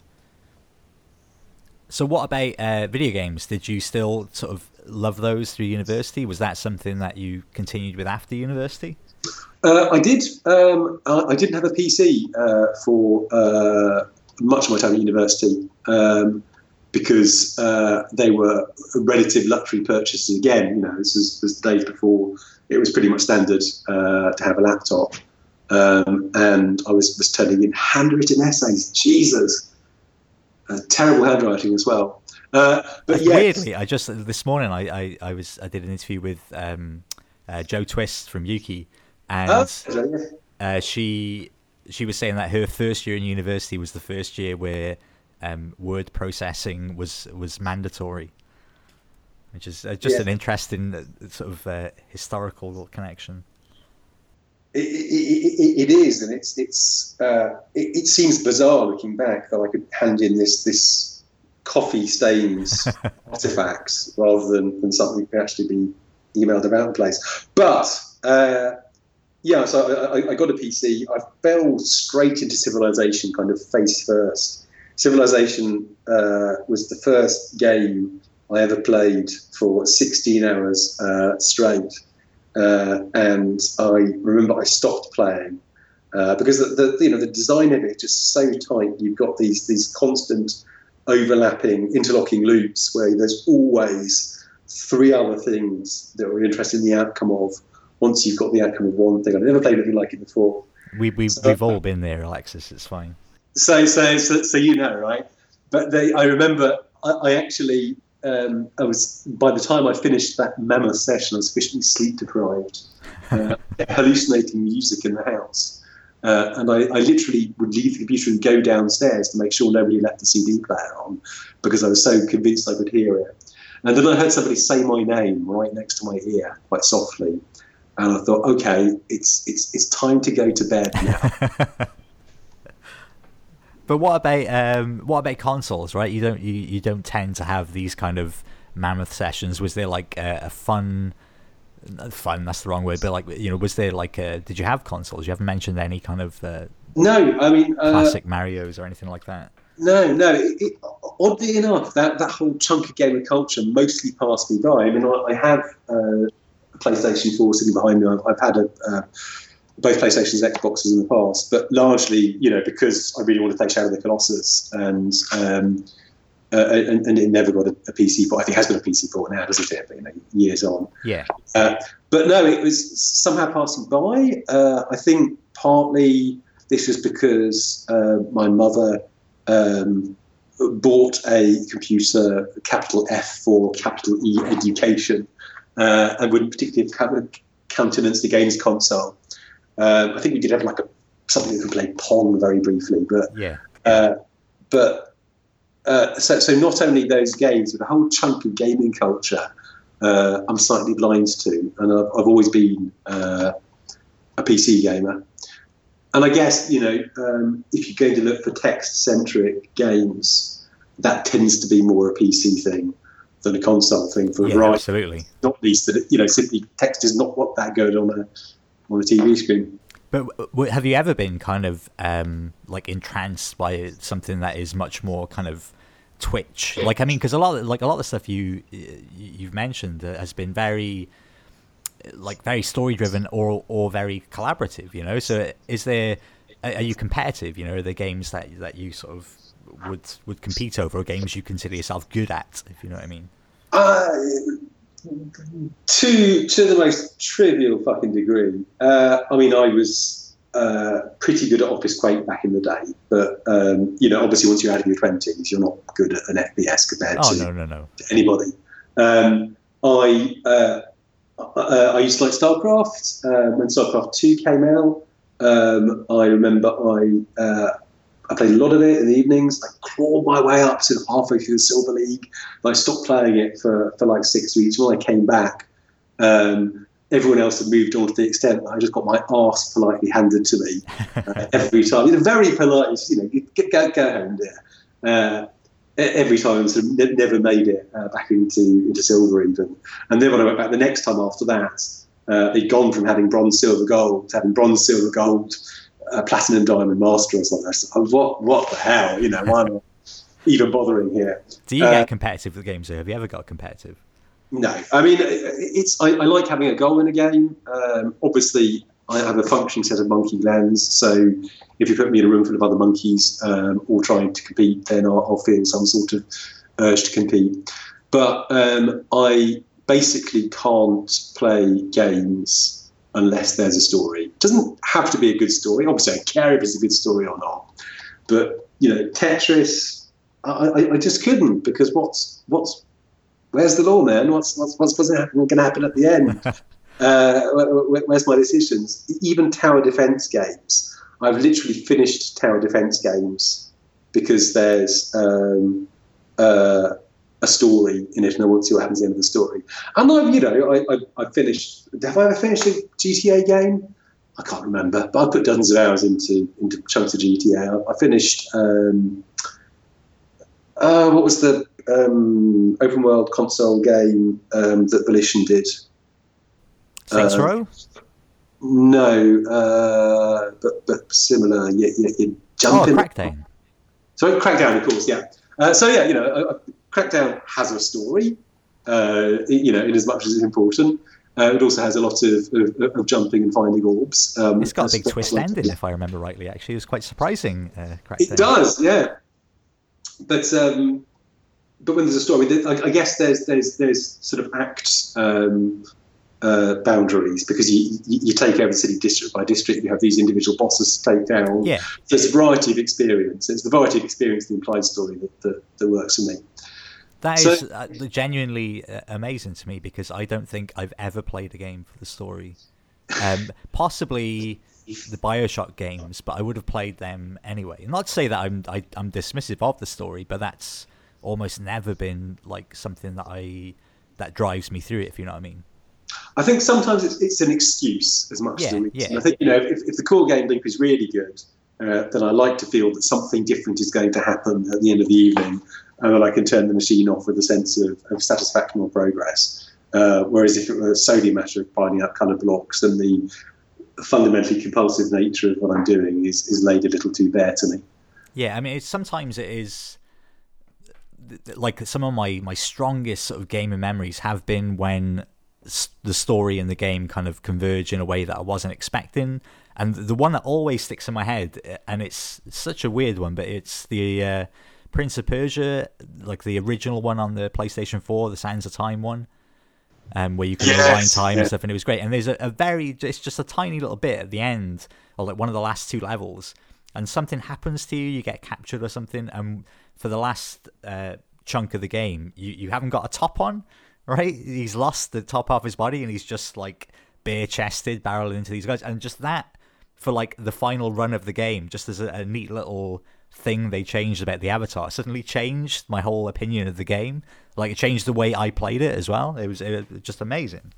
So, what about uh, video games? Did you still sort of love those through university? Was that something that you continued with after university? Uh, I did. Um, I, I, didn't have a PC uh, for uh, much of my time at university um, because uh, they were a relative luxury purchases. Again, you know, this was, was days before it was pretty much standard uh, to have a laptop. Um, and I was, was turning in handwritten essays. Jesus, uh, terrible handwriting as well. Uh, but yes. weirdly, I just this morning I, I, I, was I did an interview with um, uh, Jo Twist from Ukie, and oh, uh, she she was saying that her first year in university was the first year where um, word processing was was mandatory, which is uh, just yeah. an interesting uh, sort of historical connection. It, it, it is, and it's it's uh, it, it, seems bizarre looking back that I could hand in this this coffee stains artifacts rather than, than something that could actually be emailed about the place. But uh, yeah, so I, I, got a PC. I fell straight into Civilization, kind of face first. Civilization uh, was the first game I ever played for 16 hours uh, straight. Uh, and I remember I stopped playing uh, because the, the, you know the design of it is just so tight. You've got these these constant overlapping, interlocking loops where there's always three other things that are interested in the outcome of. Once you've got the outcome of one thing, I've never played anything like it before. We we so, we've all been there, Alexis. It's fine. So so so, so you know, right? But they, I remember I, I actually um, I was by the time I finished that mammoth session, I was sufficiently sleep deprived, uh, hallucinating music in the house, uh, and I, I, literally would leave the computer and go downstairs to make sure nobody left the CD player on, because I was so convinced I could hear it. And then I heard somebody say my name right next to my ear, quite softly, and I thought, okay, it's it's it's time to go to bed now. But what about um, what about consoles? Right, you don't you, you don't tend to have these kind of mammoth sessions. Was there like a, a fun? Fun, that's the wrong word, but like you know, was there like a, did you have consoles? You haven't mentioned any kind of uh, no, I mean uh, classic Mario's or anything like that. No, no. It, it, oddly enough, that, that whole chunk of gamer culture mostly passed me by. I mean, I, I have uh, a PlayStation 4 sitting behind me. I've, I've had a, uh, both PlayStations and Xboxes in the past, but largely, you know, because I really want to play Shadow of the Colossus, and um, uh, and, and, it never got a, a, PC port. I think it has got a PC port now, doesn't it? But, you know, years on. Yeah. Uh, but no, it was somehow passing by. Uh, I think partly this was because uh, my mother um, bought a computer, capital F for capital E education, uh, and wouldn't particularly have countenance the games console. Um, I think we did have like a something that could play Pong very briefly, but yeah. Uh, but uh, so so not only those games, but a whole chunk of gaming culture. Uh, I'm slightly blind to, and I've, I've always been uh, a PC gamer. And I guess you know um, if you're going to look for text-centric games, that tends to be more a PC thing than a console thing for yeah, a variety. Absolutely. Not least that you know simply text is not what that good on a on a TV screen. But have you ever been kind of um, like entranced by something that is much more kind of Twitch? Like, I mean, because a lot, of, like a lot of stuff you you've mentioned has been very like very story driven or or very collaborative. You know, so is there are you competitive? You know, are there games that that you sort of would would compete over, or games you consider yourself good at? If you know what I mean. Uh, to to the most trivial fucking degree. Uh, I mean, I was uh, pretty good at Office Quake back in the day, but um, you know, obviously, once you're out of your twenties, you're not good at an FPS compared oh, to, no, no, no. anybody. Um, I uh, uh, I used to like StarCraft uh, when StarCraft Two came out. Um, I remember I uh, I played a lot of it in the evenings. I clawed my way up to halfway through the Silver League. I stopped playing it for, for like six weeks. When I came back, um, everyone else had moved on to the extent that I just got my arse politely handed to me uh, every time. You know, very polite, you know, get, go, go home, dear. Uh, every time, sort of ne- never made it uh, back into into silver even. And then when I went back the next time after that, uh, they'd gone from having bronze, silver, gold to having bronze, silver, gold, uh, platinum, diamond, master, or something. So, what what the hell? You know, why am I even bothering here? Do you Uh, get competitive with games? Have you ever got competitive? No, I mean it's. I, I like having a goal in a game. Um, obviously, I have a functioning set of monkey glands. So if you put me in a room full of other monkeys um, all trying to compete, then I'll, I'll feel some sort of urge to compete. But um, I basically can't play games unless there's a story. It doesn't have to be a good story. Obviously, I care if it's a good story or not. But you know, Tetris, I, I, I just couldn't because what's what's where's the law, man? What's what's what's, what's going to happen at the end? uh, where, where's my decisions? Even tower defense games. I've literally finished tower defense games because there's um, uh, a story in it, and I want to see what happens at the end of the story. And I've, you know, I, I, I finished. Have I ever finished a GTA game? I can't remember, but I put dozens of hours into into chunks of GTA. I, I finished. Um, uh, what was the um, open world console game um, that Volition did? Saints Uh, Row? No, uh, but but similar. You, you, you Oh, jump in. Crackdown. So Crackdown, of course, yeah. Uh, so yeah, you know, uh, Crackdown has a story. Uh, you know, in as much as it's important. Uh, it also has a lot of, of, of jumping and finding orbs. Um, It's got a big twist ending, if I remember rightly. Actually, it was quite surprising. Uh, Crackdown. It does, yeah. But um, but when there's a story, I, I guess there's there's there's sort of act um, uh, boundaries because you, you you take over the city district by district. You have these individual bosses to take down. Yeah, There's a variety of experience. It's the variety of experience, the implied story that that, that works for me. That So- is uh, genuinely uh, amazing to me because I don't think I've ever played a game for the story. Um, possibly the Bioshock games, but I would have played them anyway. Not to say that I'm I, I'm dismissive of the story, but that's almost never been like something that I that drives me through it. If you know what I mean. I think sometimes it's, it's an excuse as much as Yeah, a reason. yeah. I think you know if, if the core game loop is really good, uh, then I like to feel that something different is going to happen at the end of the evening, and that I can turn the machine off with a sense of, of satisfaction or progress. Uh, whereas if it were solely a matter of finding out colour blocks, then the fundamentally compulsive nature of what I'm doing is, is laid a little too bare to me. Yeah, I mean, sometimes it is like some of my my strongest sort of gaming memories have been when the story and the game kind of converge in a way that I wasn't expecting. And the one that always sticks in my head, uh, and it's such a weird one, but it's the uh, Prince of Persia, like the original one on the PlayStation 4, the Sands of Time one, um, where you can Yes, rewind time yeah. and stuff, and it was great. And there's a, a very, it's just a tiny little bit at the end, or like one of the last two levels, and something happens to you, you get captured or something, and for the last uh, chunk of the game, you, you haven't got a top on, right? He's lost the top off his body, and he's just like bare chested, barreling into these guys, and just that for like the final run of the game, just as a, a neat little thing they changed about the avatar, suddenly changed my whole opinion of the game. Like it changed the way I played it as well. It was, it was just amazing.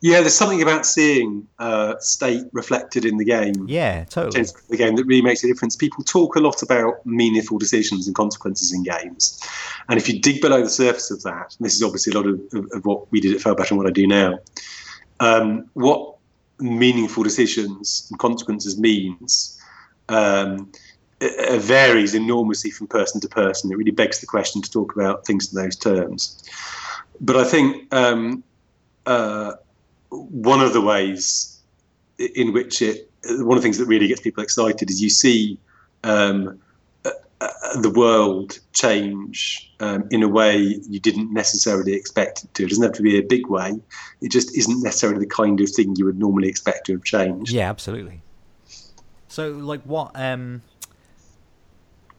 Yeah, there's something about seeing uh, state reflected in the game. Yeah, totally. the game that really makes a difference. People talk a lot about meaningful decisions and consequences in games, and if you dig below the surface of that, and this is obviously a lot of, of, of what we did at Failbetter and what I do now, um, what meaningful decisions and consequences means um, it, it varies enormously from person to person. It really begs the question to talk about things in those terms. But I think um, uh, one of the ways in which it one of the things that really gets people excited is you see um, uh, uh, the world change um, in a way you didn't necessarily expect it to. It doesn't have to be a big way. It just isn't necessarily the kind of thing you would normally expect to have changed. Yeah, absolutely. So, like, what? Um,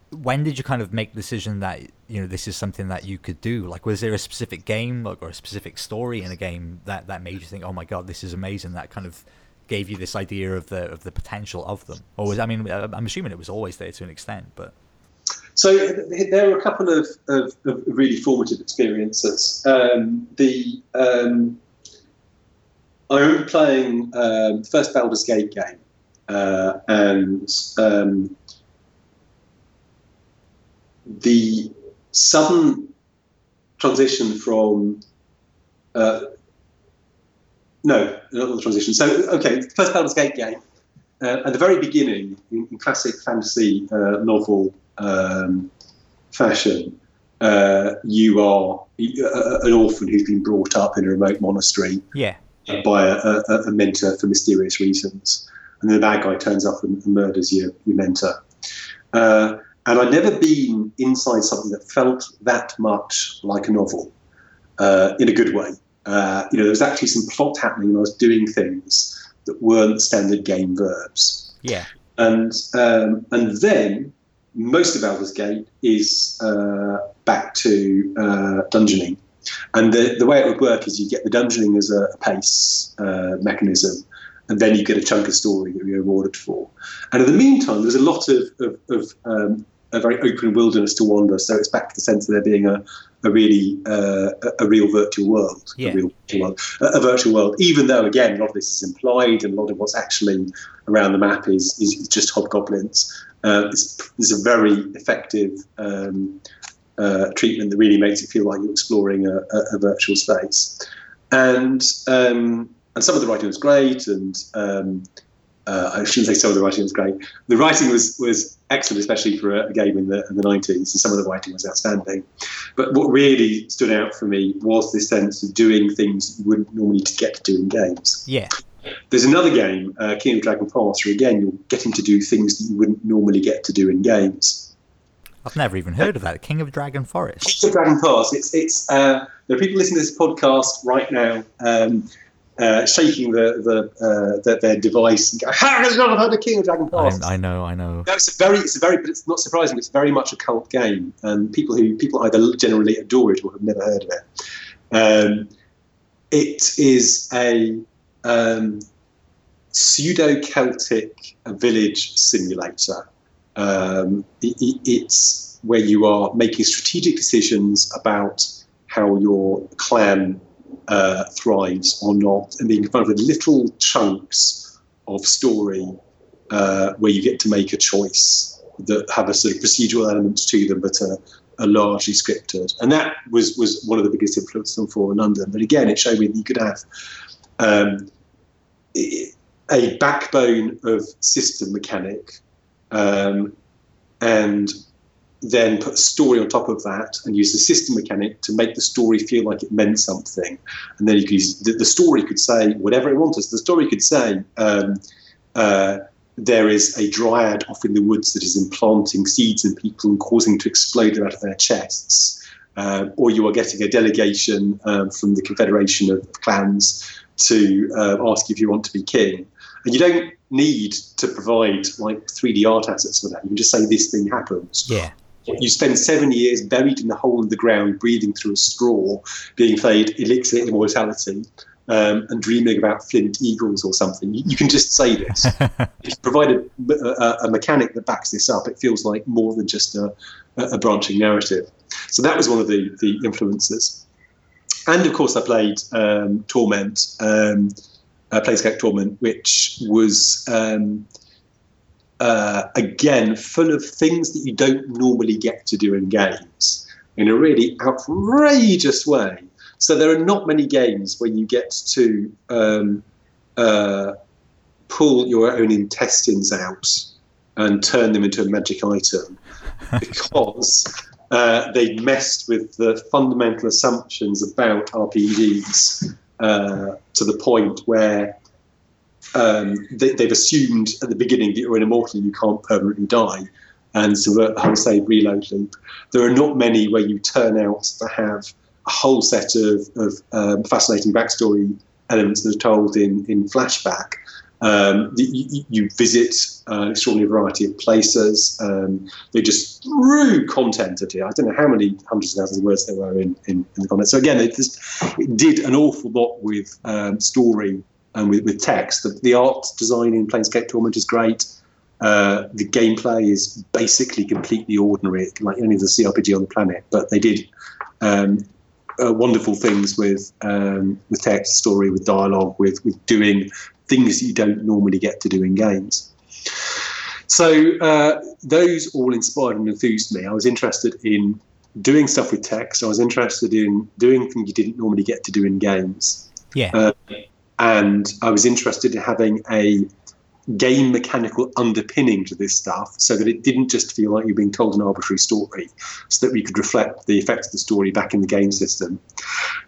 when did you kind of make the decision that you know this is something that you could do? Like, was there a specific game like, or a specific story in a game that that made you think, "Oh my god, this is amazing"? That kind of gave you this idea of the of the potential of them, or was I mean, I'm assuming it was always there to an extent, but. So there were a couple of, of, of really formative experiences. Um, the um, I remember playing um, the first Baldur's Gate game, uh, and um, the sudden transition from uh, no, not the transition. So okay, first Baldur's Gate game. Uh, at the very beginning, in, in classic fantasy uh, novel um, fashion, uh, you are an orphan who's been brought up in a remote monastery yeah. by a, a, a, mentor for mysterious reasons. And then the bad guy turns up and, and murders your, your mentor. Uh, and I'd never been inside something that felt that much like a novel uh, in a good way. Uh, you know, there was actually some plot happening, and I was doing things that weren't standard game verbs. Yeah. And um, and then most of Baldur's Gate is uh, back to uh, dungeoning. And the, the way it would work is you get the dungeoning as a pace uh, mechanism, and then you get a chunk of story that you're rewarded for. And in the meantime, there's a lot of, of, of um, a very open wilderness to wander. So it's back to the sense of there being a, a really uh, a, real virtual world, yeah. a real virtual world, a, virtual world. Even though again, a lot of this is implied, and a lot of what's actually around the map is is, just hobgoblins. Uh, it's, it's, a very effective um, uh, treatment that really makes it feel like you're exploring a, a virtual space. And um, and some of the writing was great, and um, uh, I shouldn't say some of the writing was great. The writing was was excellent, especially for a, game in the in the nineties, and some of the writing was outstanding. But what really stood out for me was this sense of doing things you wouldn't normally get to do in games. Yeah. There's another game, uh, King of Dragon Pass, where again you're getting to do things that you wouldn't normally get to do in games. I've never even heard of that. King of Dragon Forest. King of Dragon Pass. It's it's. Uh, there are people listening to this podcast right now. Um, uh, shaking the, the, uh, the, their device and go, "How has not heard of King of Dragon Pass?" I, I, know, I know. No, it's a very, it's a very, but it's not surprising. It's very much a cult game, and people who people either generally adore it or have never heard of it. Um, it is a um, pseudo Celtic village simulator. Um, it, it's where you are making strategic decisions about how your clan uh, thrives or not, and being confronted with little chunks of story uh, where you get to make a choice that have a sort of procedural elements to them, but are, are largely scripted. And that was was one of the biggest influences on Fallen London. But again, it showed me that you could have um, a backbone of system mechanic um, and then put a story on top of that and use the system mechanic to make the story feel like it meant something. And then you could use the, the story could say whatever it wanted. The story could say um, uh, there is a dryad off in the woods that is implanting seeds in people and causing to explode out of their chests. Uh, or you are getting a delegation um, from the Confederation of Clans to uh, ask if you want to be king. And you don't need to provide like 3D art assets for that. You can just say this thing happens. Yeah. You spend seven years buried in the hole in the ground, breathing through a straw, being fed elixir immortality, um, and dreaming about flint eagles or something. You, you can just say this. if you provide a, a, a, mechanic that backs this up, it feels like more than just a, a branching narrative. So that was one of the, the influences. And of course, I played um, Torment, um, uh, Planescape Torment, which was um, uh, again, full of things that you don't normally get to do in games in a really outrageous way. So there are not many games where you get to um, uh, pull your own intestines out and turn them into a magic item because uh, they messed with the fundamental assumptions about RPGs uh, to the point where um, they, have assumed at the beginning that you're an immortal and you can't permanently die and subvert the whole save reload loop. There are not many where you turn out to have a whole set of, of um, fascinating backstory elements that are told in, in flashback Um, you, you, visit an extraordinary variety of places. Um, they just threw content at you. I don't know how many hundreds of thousands of words there were in, in, in the content. So again, it, just, it did an awful lot with um, story and with, with text. The, the, art design in Planescape Torment is great. Uh, the gameplay is basically completely ordinary, like any other CRPG on the planet. But they did um, uh, wonderful things with um, with text, story, with dialogue, with with doing things that you don't normally get to do in games. So uh, those all inspired and enthused me. I was interested in doing stuff with text. I was interested in doing things you didn't normally get to do in games. Yeah. Uh, and I was interested in having a game mechanical underpinning to this stuff so that it didn't just feel like you're being told an arbitrary story, so that we could reflect the effect of the story back in the game system.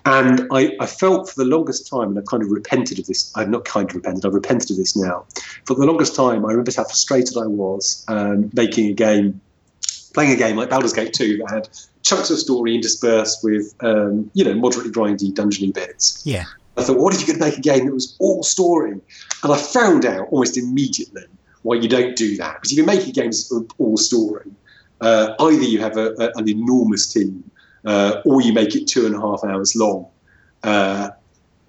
And I, I felt for the longest time, and I've kind of repented of this, I've not kind of repented, I've repented of this now. For the longest time, I remember how frustrated I was um, making a game, playing a game like Baldur's Gate 2 that had chunks of story interspersed with, um, you know, moderately grindy, dungeony bits. Yeah. I thought, what if you could make a game that was all story? And I found out almost immediately why you don't do that. Because if you make a game that's all story, uh, either you have a, a, an enormous team uh, or you make it two and a half hours long. Uh,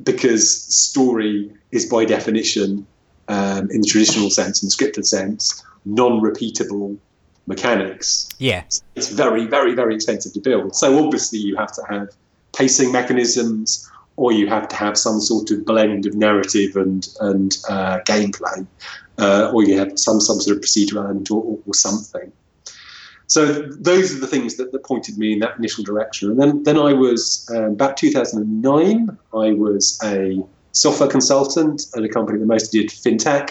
because story is by definition, um, in the traditional sense, in the scripted sense, non repeatable mechanics. Yeah. It's very, very, very expensive to build. So obviously you have to have pacing mechanisms or you have to have some sort of blend of narrative and and uh, gameplay, uh, or you have some some sort of procedural element or, or, something. So those are the things that, that pointed me in that initial direction. And then then I was um, about 2009. I was a software consultant at a company that mostly did fintech.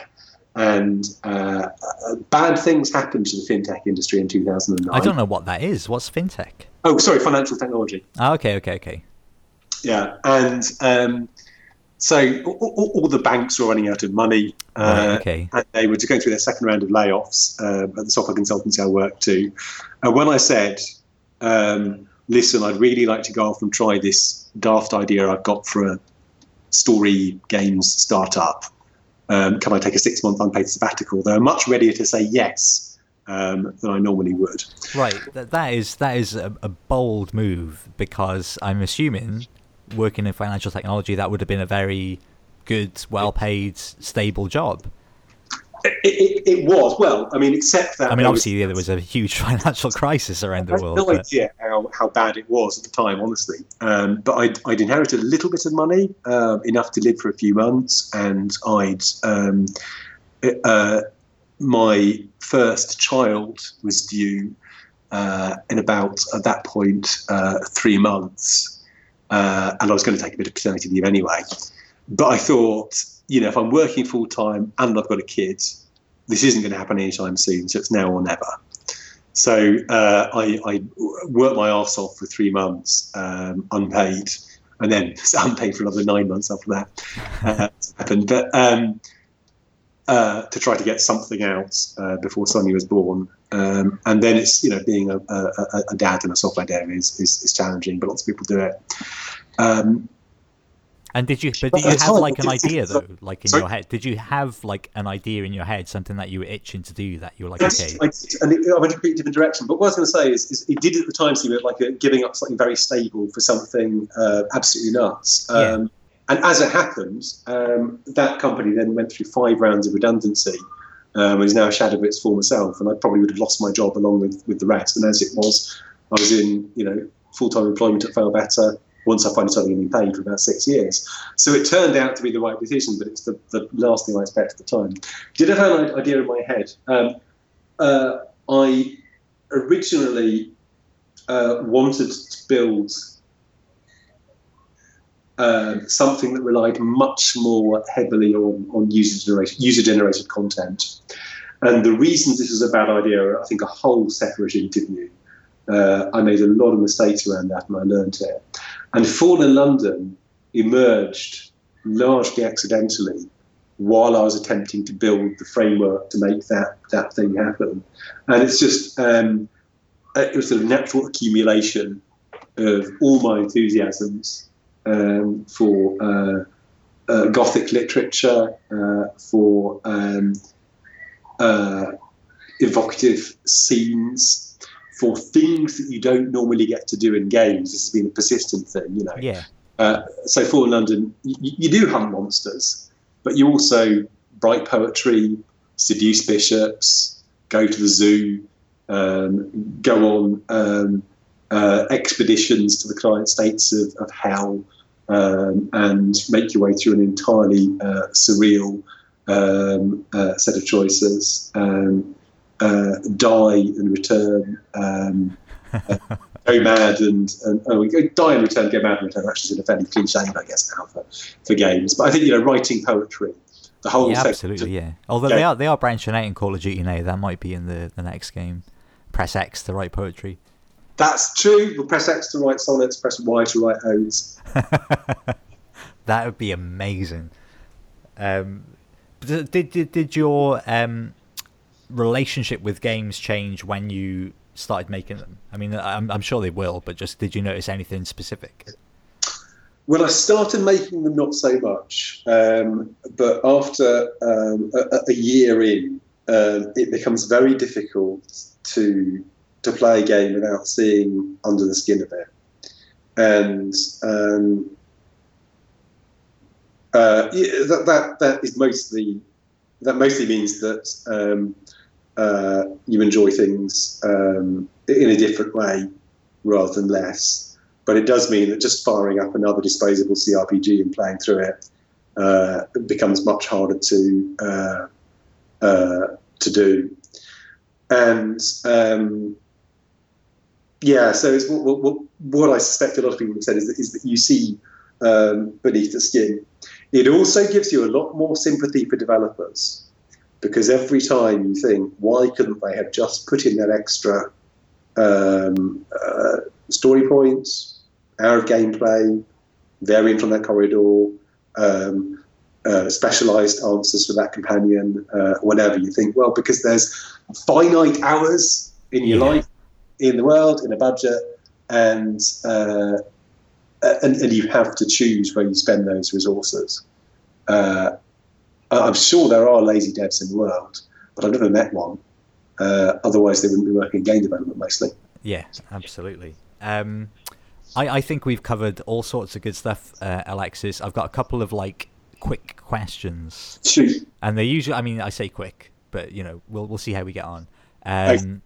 And uh, bad things happened to the fintech industry in 2009. I don't know what that is. What's fintech? Oh, sorry, financial technology. Oh, okay, okay, okay. Yeah, and um, so all, all, the banks were running out of money. Uh, okay. And they were going through their second round of layoffs uh, at the software consultancy I worked to. And when I said, um, listen, I'd really like to go off and try this daft idea I've got for a story games startup. Um, can I take a six month unpaid sabbatical? They're much readier to say yes um, than I normally would. Right. That, that is that is a, a bold move because I'm assuming working in financial technology, that would have been a very good, well-paid, stable job. It, it, it, was well. I mean, except that I mean, obviously there was a huge financial crisis around the world. No but... idea how, how bad it was at the time, honestly. Um, but I'd, I'd, inherited a little bit of money, uh, enough to live for a few months, and I'd um, uh, my first child was due uh, in about at that point uh, three months, uh, and I was going to take a bit of paternity leave anyway. But I thought, you know, if I'm working full time and I've got a kid, this isn't going to happen anytime soon. So it's now or never. So uh, I, I, worked my arse off for three months, um, unpaid, and then unpaid for another nine months after that uh, happened. But um, uh, to try to get something out uh, before Sonia was born. Um, and then it's you know being a, a, a, dad in a software dev is, is, is challenging, but lots of people do it. Um, and did you? But did you have like an idea though, like in Sorry? your head? Did you have like an idea in your head, something that you were itching to do that you were like, yes, okay? I, and it, I went a completely different direction. But what I was going to say is, is, it did at the time seem like a, giving up something very stable for something uh, absolutely nuts. Um, yeah. And as it happened, um, that company then went through five rounds of redundancy um, and is now a shadow of its former self. And I probably would have lost my job along with, with the rest. And as it was, I was in you know full time employment at Failbetter once I finally started getting paid for about six years. So it turned out to be the right decision, but it's the, the last thing I expected at the time. Did I have an idea in my head? Um, uh, I originally uh, wanted to build uh, something that relied much more heavily on, on user generated user generated content. And the reasons this is a bad idea are, I think, a whole separate interview. Uh, I made a lot of mistakes around that, and I learned it. And Fallen London emerged largely accidentally while I was attempting to build the framework to make that that thing happen. And it's just um, it was a natural accumulation of all my enthusiasms um, for uh, uh, Gothic literature, uh, for um, uh, evocative scenes, for things that you don't normally get to do in games. This has been a persistent thing, you know. Yeah. Uh, so Fallen London, you, you do hunt monsters, but you also write poetry, seduce bishops, go to the zoo, um, go on um, uh, expeditions to the client states of, of hell, um, and make your way through an entirely uh, surreal um, uh, set of choices. Um, uh, die and return. Um, uh, go mad and, and oh, die and return, go mad and return. Actually, is a fairly cliche, I guess, now for, for games. But I think you know, writing poetry, the whole yeah, absolutely, yeah. Although they are they are branching out in Call of Duty now. That might be in the, the next game. Press X to write poetry. That's true. We'll press X to write sonnets. Press Y to write odes. that would be amazing. Um, did, did did your um, relationship with games change when you started making them? I mean, I'm, I'm sure they will, but just did you notice anything specific? When I started making them, not so much. Um, but after um, a, a, year in, um, it becomes very difficult to to play a game without seeing under the skin of it. And um, uh, that, that that is mostly that mostly means that um, uh, you enjoy things um, in a different way rather than less. But it does mean that just firing up another disposable CRPG and playing through it uh, becomes much harder to uh, uh, to do. And um, yeah, so what, what, what, I suspect a lot of people have said is that, is that you see um, beneath the skin. It also gives you a lot more sympathy for developers because every time you think, why couldn't they have just put in that extra um, uh, story points, hour of gameplay, variant on that corridor, um, uh, specialized answers for that companion, uh, whatever. You think, well, because there's finite hours in your yeah. In the world, in a budget, and, uh, and and you have to choose where you spend those resources. Uh, I'm sure there are lazy devs in the world, but I've never met one. Uh, otherwise, they wouldn't be working in game development mostly. Yeah, absolutely. Um, I, I, think we've covered all sorts of good stuff, uh, Alexis. I've got a couple of like quick questions, Shoot. and they usually. I mean, I say quick, but you know, we'll we'll see how we get on. Um,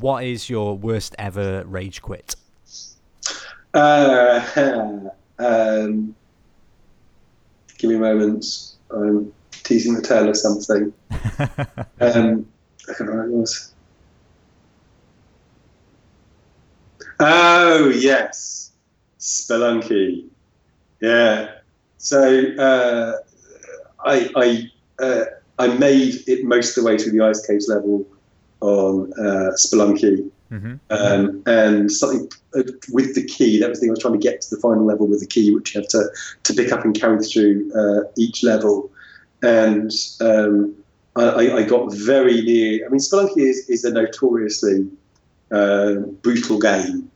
what is your worst ever rage quit? Uh, um, give me a moment. I'm teasing the tail of something. um, I can't remember what it was. Oh yes, Spelunky. Yeah. So uh, I I uh, I made it most of the way through the ice caves level on uh, Spelunky. Mm-hmm. Um, and something uh, with the key. That was the thing I was trying to get to the final level with the key, which you have to, to pick up and carry through uh, each level and um, I, I, got very near. I mean, Spelunky is, is a notoriously uh, brutal game,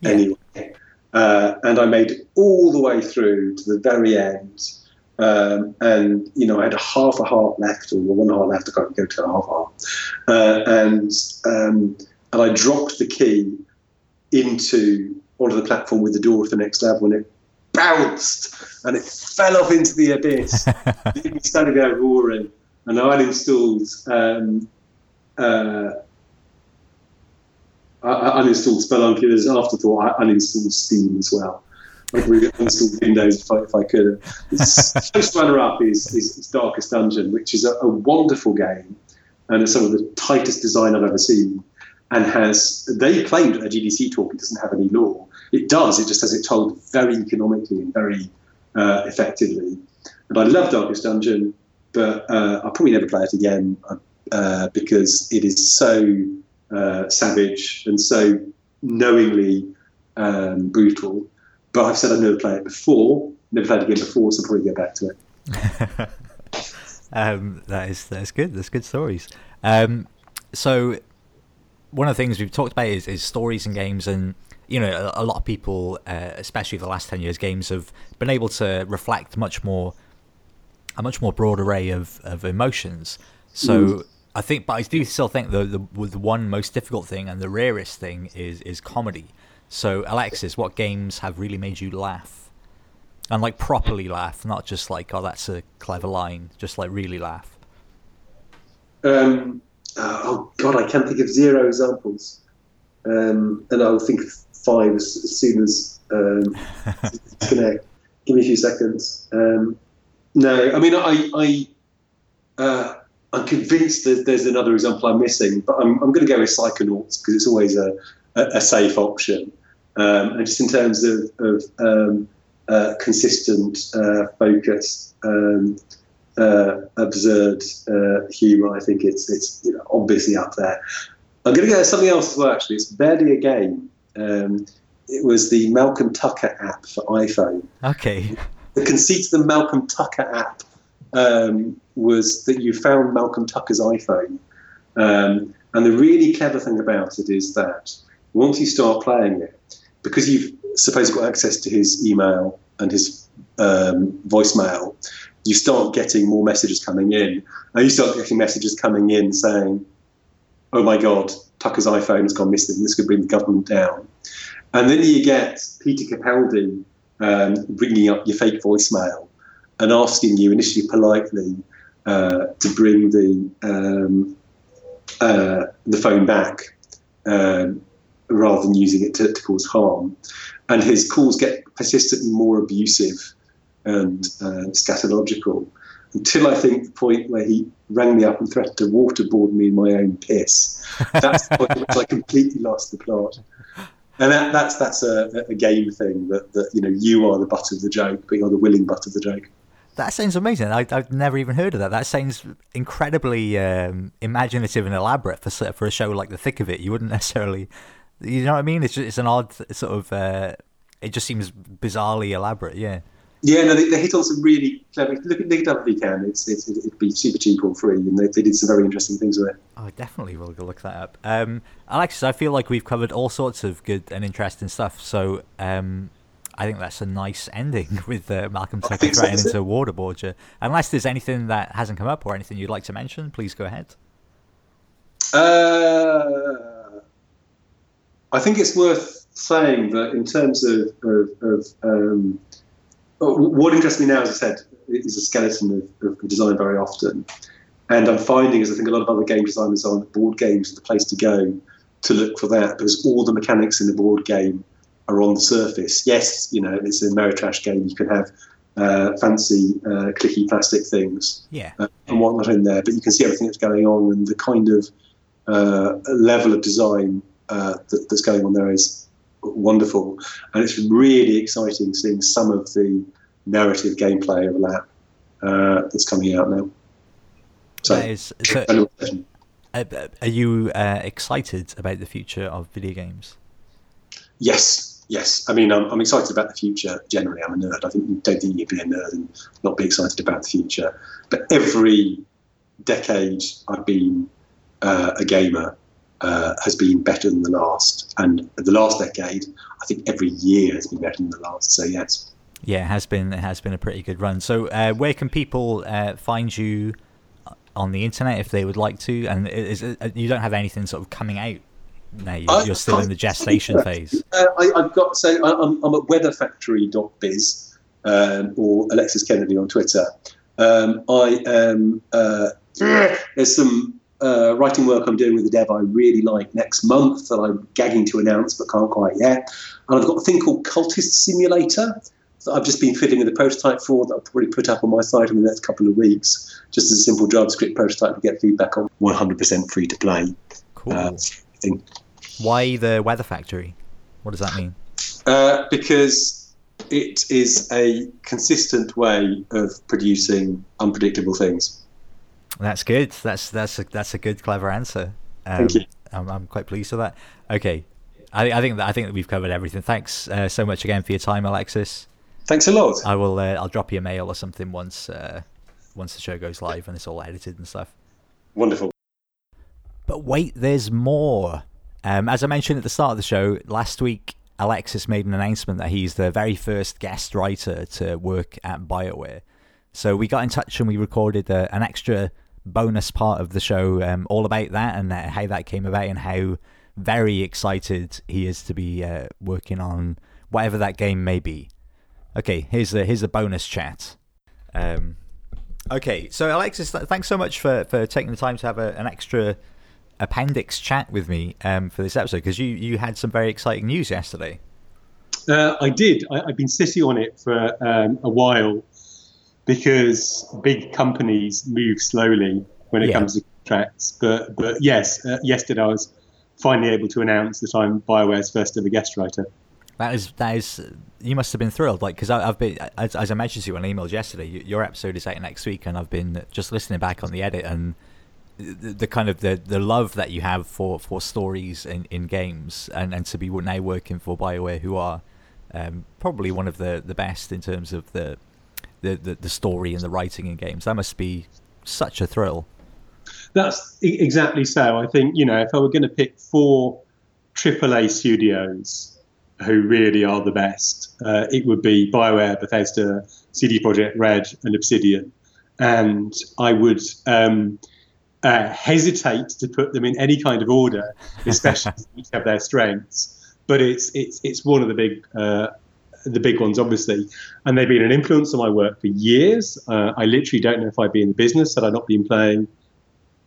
yeah. anyway. Uh, and I made all the way through to the very end. Um, and you know, I had a half a heart left, or one heart left. I can't go to a half heart. Uh, and um, and I dropped the key into onto the platform with the door of the next level, and it bounced and it fell off into the abyss. we started there roaring, and I installed, Um, uh, I uninstalled Spelunky as an afterthought. I uninstalled Steam as well. I uninstalled Windows if I, if I could. First runner up is, is, is, Darkest Dungeon, which is a, a wonderful game and it's some of the tightest design I've ever seen and has they claimed at a GDC talk it doesn't have any lore. It does. It just has it told very economically and very uh, effectively. And I love Darkest Dungeon, but uh, I'll probably never play it again uh, because it is so uh, savage and so knowingly um, brutal. But I've said I've never played it before, never played it again before, so I'll probably get back to it. um, that is that's good. That's good stories. Um, so one of the things we've talked about is, is stories and games and you know a, a lot of people uh, especially the last 10 years games have been able to reflect much more a much more broad array of, of emotions. So mm. I think, but I do still think the, the the one most difficult thing and the rarest thing is is comedy. So Alexis, what games have really made you laugh? And like properly laugh, not just like, oh, that's a clever line, just like really laugh. Um, oh God, I can't think of zero examples, um, and I'll think of five as, as soon as um, connect. Give me a few seconds. Um, no, I mean, I, I, uh, I'm convinced that there's another example I'm missing, but I'm, I'm going to go with Psychonauts because it's always a, a, a safe option. Um, and just in terms of, of um, uh, consistent, uh, focused, um, uh, absurd uh, humour, I think it's it's you know, obviously up there. I'm going to go something else as well. Actually, it's barely a game. Um, it was the Malcolm Tucker app for iPhone. Okay. The conceit of the Malcolm Tucker app um, was that you found Malcolm Tucker's iPhone. Um, and the really clever thing about it is that once you start playing it, because you've suppose got access to his email and his um, voicemail, you start getting more messages coming in. And you start getting messages coming in saying, oh my God, Tucker's iPhone has gone missing. This could bring the government down. And then you get Peter Capaldi um, ringing up your fake voicemail and asking you initially politely uh, to bring the um, uh, the phone back um, rather than using it to, to, cause harm. And his calls get persistently more abusive and uh, scatological until I think the point where he rang me up and threatened to waterboard me in my own piss. That's the point which I completely lost the plot. And that, that's that's a, a game thing that, that you know you are the butt of the joke, but you're the willing butt of the joke. That sounds amazing. I, have never even heard of that. That sounds incredibly um, imaginative and elaborate for for a show like The Thick of It. You wouldn't necessarily, you know what I mean? It's just, it's an odd sort of. Uh, it just seems bizarrely elaborate. Yeah. Yeah, no, they, they, hit on some really clever. Look, it up if can. It's, it's it'd be super cheap or free, and they, they did some very interesting things with it. Oh, definitely will look that up. Um, Alexis, I feel like we've covered all sorts of good and interesting stuff. So um, I think that's a nice ending with uh, Malcolm Tucker so, to waterboard you. Unless there's anything that hasn't come up or anything you'd like to mention, please go ahead. Uh, I think it's worth saying that in terms of, of, of um, what interests me now, as I said, is a skeleton of, of design very often. And I'm finding, as I think a lot of other game designers are, that board games are the place to go to look for that because all the mechanics in the board game are on the surface. Yes, you know, it's a Ameritrash game. You can have uh, fancy, uh, clicky plastic things yeah. uh, and whatnot in there, but you can see everything that's going on and the kind of uh, level of design uh, that, that's going on there is wonderful. And it's really exciting seeing some of the narrative gameplay overlap uh, that's coming out now. So, is, so uh, are you uh, excited about the future of video games? Yes, yes. I mean, I'm, I'm, excited about the future generally. I'm a nerd. I think don't think you'd be a nerd and not be excited about the future. But every decade I've been uh, a gamer, uh, has been better than the last. And the last decade, I think every year has been better than the last. So yes. Yeah, it has been it has been a pretty good run. So uh, where can people uh, find you on the internet if they would like to? And is, is uh, you don't have anything sort of coming out now. You're, you're still in the gestation phase. Uh, I, have got so I'm, I'm at weatherfactory.biz um, or Alexis Kennedy on Twitter. Um, I am. Uh, there's some uh, writing work I'm doing with a dev I really like next month that I'm gagging to announce but can't quite yet. And I've got a thing called Cultist Simulator that I've just been filling in the prototype for that I'll probably put up on my site in the next couple of weeks, just as a simple JavaScript prototype to get feedback on 100% free to play. Cool. Uh, thing. Why the Weather Factory? What does that mean? Uh, because it is a consistent way of producing unpredictable things. That's good. That's that's a, that's a good, clever answer. Um, Thank you. I'm, I'm quite pleased with that. Okay, I, I think that I think that we've covered everything. Thanks uh, so much again for your time, Alexis. Thanks a lot. I will. Uh, I'll drop you a mail or something once uh, once the show goes live and it's all edited and stuff. Wonderful. But wait, there's more. Um, as I mentioned at the start of the show, last week Alexis made an announcement that he's the very first guest writer to work at BioWare. So we got in touch and we recorded uh, an extra bonus part of the show um, all about that and uh, how that came about and how very excited he is to be uh, working on whatever that game may be. Okay, here's the here's the bonus chat. Um, okay, so Alexis, thanks so much for, for taking the time to have a, an extra appendix chat with me um, for this episode because you, you had some very exciting news yesterday. Uh, I did. I, have been sitting on it for um, a while because big companies move slowly when it yeah. comes to contracts. But but yes, uh, yesterday I was finally able to announce that I'm Bioware's first ever guest writer. That is that is. You must have been thrilled, like because I've been as, as I mentioned to you on emails yesterday. Your episode is out next week, and I've been just listening back on the edit and the, the kind of the, the love that you have for, for stories in, in games, and, and to be now working for Bioware, who are um, probably one of the, the best in terms of the, the, the the story and the writing in games. That must be such a thrill. That's exactly so. I think you know if I were going to pick four AAA studios who really are the best. Uh, it would be BioWare, Bethesda, CD Projekt Red, and Obsidian. And I would um, uh, hesitate to put them in any kind of order, especially each have their strengths. But it's it's it's one of the big uh, the big ones, obviously, and they've been an influence on my work for years. Uh, I literally don't know if I'd be in the business had I not been playing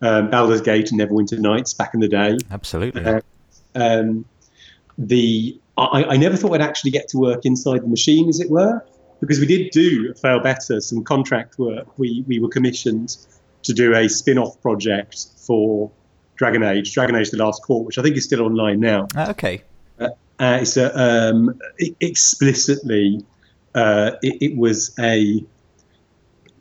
um, Baldur's Gate and Neverwinter Nights back in the day. Absolutely. Uh, um, the I, I, never thought I'd actually get to work inside the machine, as it were, because we did do Failbetter, some contract work. We, we were commissioned to do a spin off project for Dragon Age, Dragon Age The Last Court, which I think is still online now. Uh, okay. Uh, it's a, um, explicitly, uh, it, it, was a,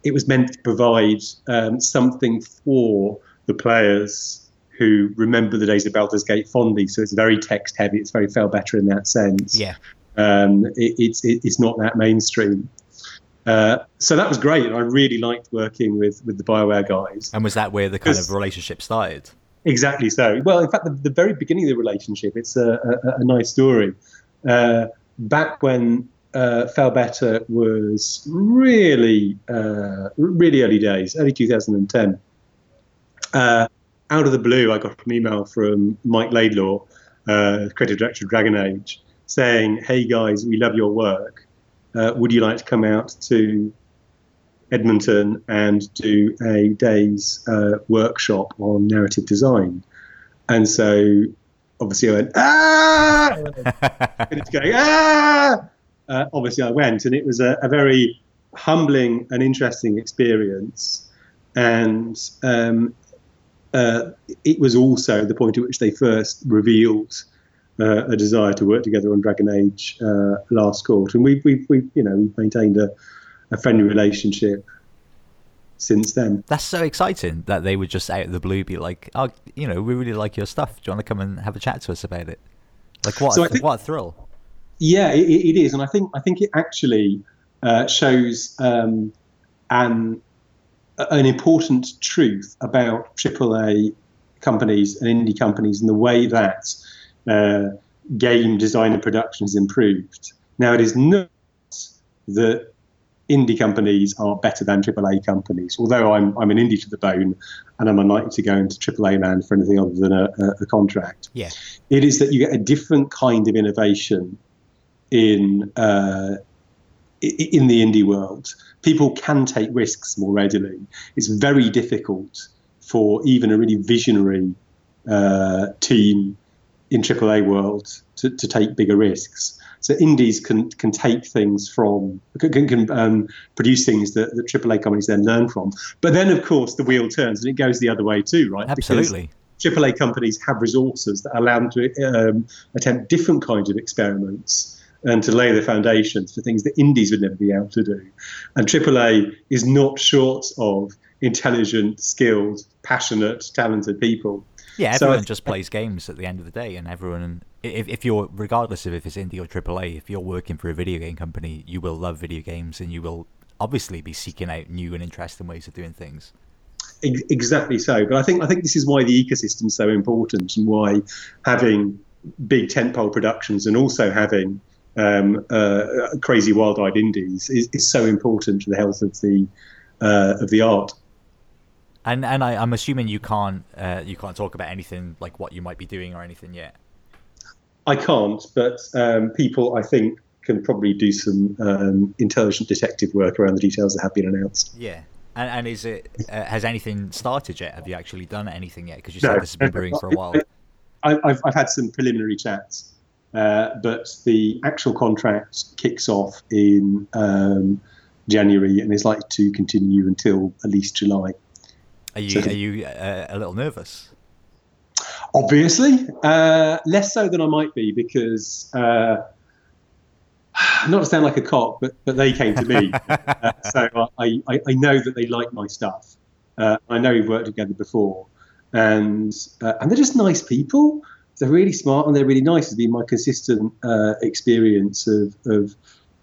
it was meant to provide um, something for the players who remember the days of Baldur's Gate fondly. So it's very text heavy. It's very Failbetter in that sense. Yeah. Um, it, it's it, it's not that mainstream. Uh, so that was great. I really liked working with with the Bioware guys. And was that where the kind of relationship started? Exactly so. Well, in fact, the, the very beginning of the relationship, it's a, a, a nice story. Uh, back when uh, Better was really, uh, really early days, early 2010. Uh, out of the blue, I got an email from Mike Laidlaw, uh, creative director of Dragon Age, saying, "Hey guys, we love your work. Uh, would you like to come out to Edmonton and do a day's uh, workshop on narrative design?" And so, obviously, I went, "Ah!" and it's going, "Ah!" Uh, obviously, I went, and it was a, a very humbling and interesting experience. And um, uh, it was also the point at which they first revealed uh, a desire to work together on Dragon Age uh, Last Court, and we've, we've, we've you know we've maintained a, a friendly relationship since then. That's so exciting that they would just out of the blue be like, "Oh, you know, we really like your stuff. Do you want to come and have a chat to us about it?" Like what? So a, think, what a thrill! Yeah, it, it is, and I think I think it actually uh, shows um, an an important truth about AAA companies and indie companies and the way that uh, game design and production has improved. Now, it is not that indie companies are better than AAA companies, although I'm, I'm an indie to the bone and I'm unlikely to go into AAA land for anything other than a, a, a contract. Yeah. It is that you get a different kind of innovation in uh, in the indie world people can take risks more readily. It's very difficult for even a really visionary uh, team in AAA world to, to take bigger risks. So indies can can take things from can, can um, produce things that, that AAA companies then learn from. But then of course the wheel turns and it goes the other way too, right? Absolutely. Because AAA companies have resources that allow them to um, attempt different kinds of experiments and to lay the foundations for things that indies would never be able to do. And AAA is not short of intelligent, skilled, passionate, talented people. Yeah, everyone so, just plays games at the end of the day, and everyone, if, if you're, regardless of if it's indie or AAA, if you're working for a video game company, you will love video games and you will obviously be seeking out new and interesting ways of doing things. Exactly so, but I think I think this is why the ecosystem is so important, and why having big tentpole productions and also having um, uh, crazy wild-eyed indies is, is, so important to the health of the uh, of the art. And and I, am assuming you can't uh, you can't talk about anything like what you might be doing or anything yet. I can't, but um, people I think can probably do some um, intelligent detective work around the details that have been announced. Yeah. And, and is it uh, has anything started yet? Have you actually done anything yet? Because you said no, this has been brewing for a while. I, have I've had some preliminary chats, uh, but the actual contract kicks off in um, January and is likely to continue until at least July. Are you so, are you uh, a little nervous? Obviously, uh, less so than I might be because uh, not to sound like a cock, but but they came to me, uh, so I, I, I know that they like my stuff. Uh, I know we've worked together before, and uh, and they're just nice people. They're really smart and they're really nice. It's been my consistent uh, experience of of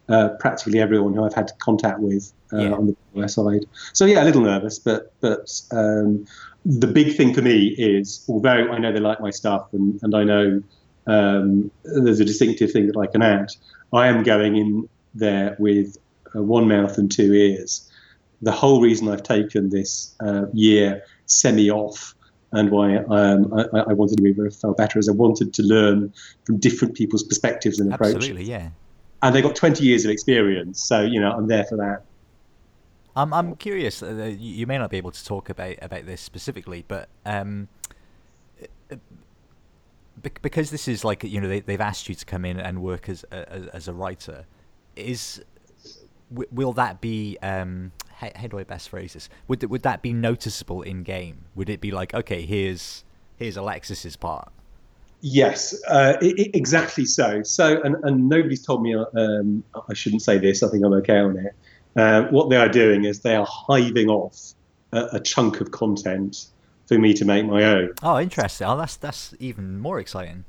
uh, practically everyone who I've had contact with uh, yeah. on the west side. So yeah, a little nervous, but but um, the big thing for me is although I know they like my stuff and and I know um, there's a distinctive thing that I can add. I am going in there with uh, one mouth and two ears. The whole reason I've taken this uh, year semi off and why um, I, I, wanted to be very far better is I wanted to learn from different people's perspectives and approaches. Absolutely, yeah. And they've got 20 years of experience, so you know I'm there for that. I'm I'm curious. Uh, you may not be able to talk about about this specifically, but um, because this is like you know they, they've asked you to come in and work as as, as a writer is will that be um how, how, do I best phrase this would would that be noticeable in game would it be like okay here's here's Alexis's part yes uh, it, it, exactly so so and, and nobody's told me um, I shouldn't say this I think I'm okay on it uh, what they are doing is they are hiving off a, a chunk of content for me to make my own. Oh, interesting. Oh, that's that's even more exciting.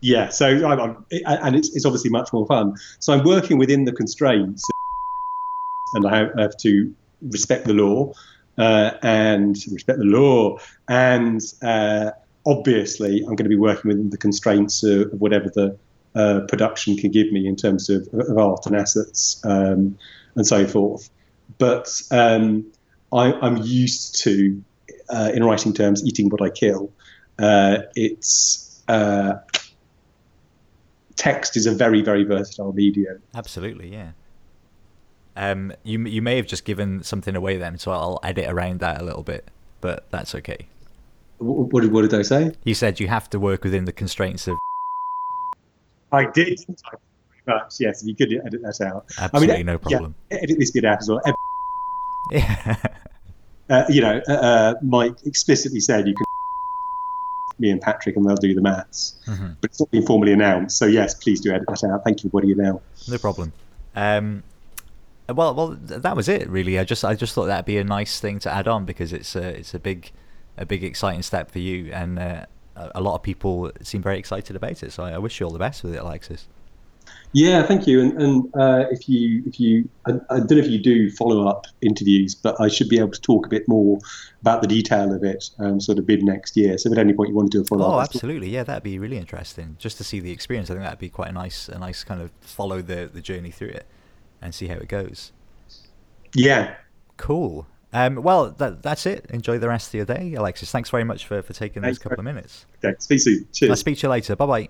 Yeah, so I'm, I'm, and it's, it's obviously much more fun. So I'm working within the constraints, and I have to respect the lore uh, and respect the law, and uh, obviously I'm going to be working within the constraints of, of whatever the uh, production can give me in terms of, of art and assets um, and so forth. But um, I, I'm used to uh, in writing terms, eating what I kill. Uh, it's uh, text is a very very versatile medium. Absolutely, yeah. Um, you you may have just given something away then, so I'll edit around that a little bit, but that's okay. What, did what did I say? You said you have to work within the constraints of. I did. Much, yes, you could edit that out. Absolutely, I mean, no problem. Yeah, edit this bit out as well. Yeah. uh, you know, uh, uh, Mike explicitly said you can me and Patrick and they'll do the maths. Mm-hmm. But it's not been formally announced. So, yes, please do edit that out. Thank you for what you now. No problem. Um, well, well, that was it. Really, I just, I just thought that'd be a nice thing to add on because it's a, it's a big, a big exciting step for you, and uh, a lot of people seem very excited about it. So, I wish you all the best with it, Alexis. Yeah, thank you. And, and uh, if you if you I, I, don't know if you do follow up interviews, but I should be able to talk a bit more about the detail of it, um, sort of mid next year. So if at any point you want to do a follow up, oh, absolutely, yeah, that'd be really interesting just to see the experience. I think that'd be quite a nice a nice kind of follow the the journey through it and see how it goes. Yeah. Cool. Um, well, that, that's it. Enjoy the rest of your day, Alexis. Thanks very much for, for taking Thanks, those couple of minutes. Okay, speak soon. Cheers. I'll speak to you later. Bye bye.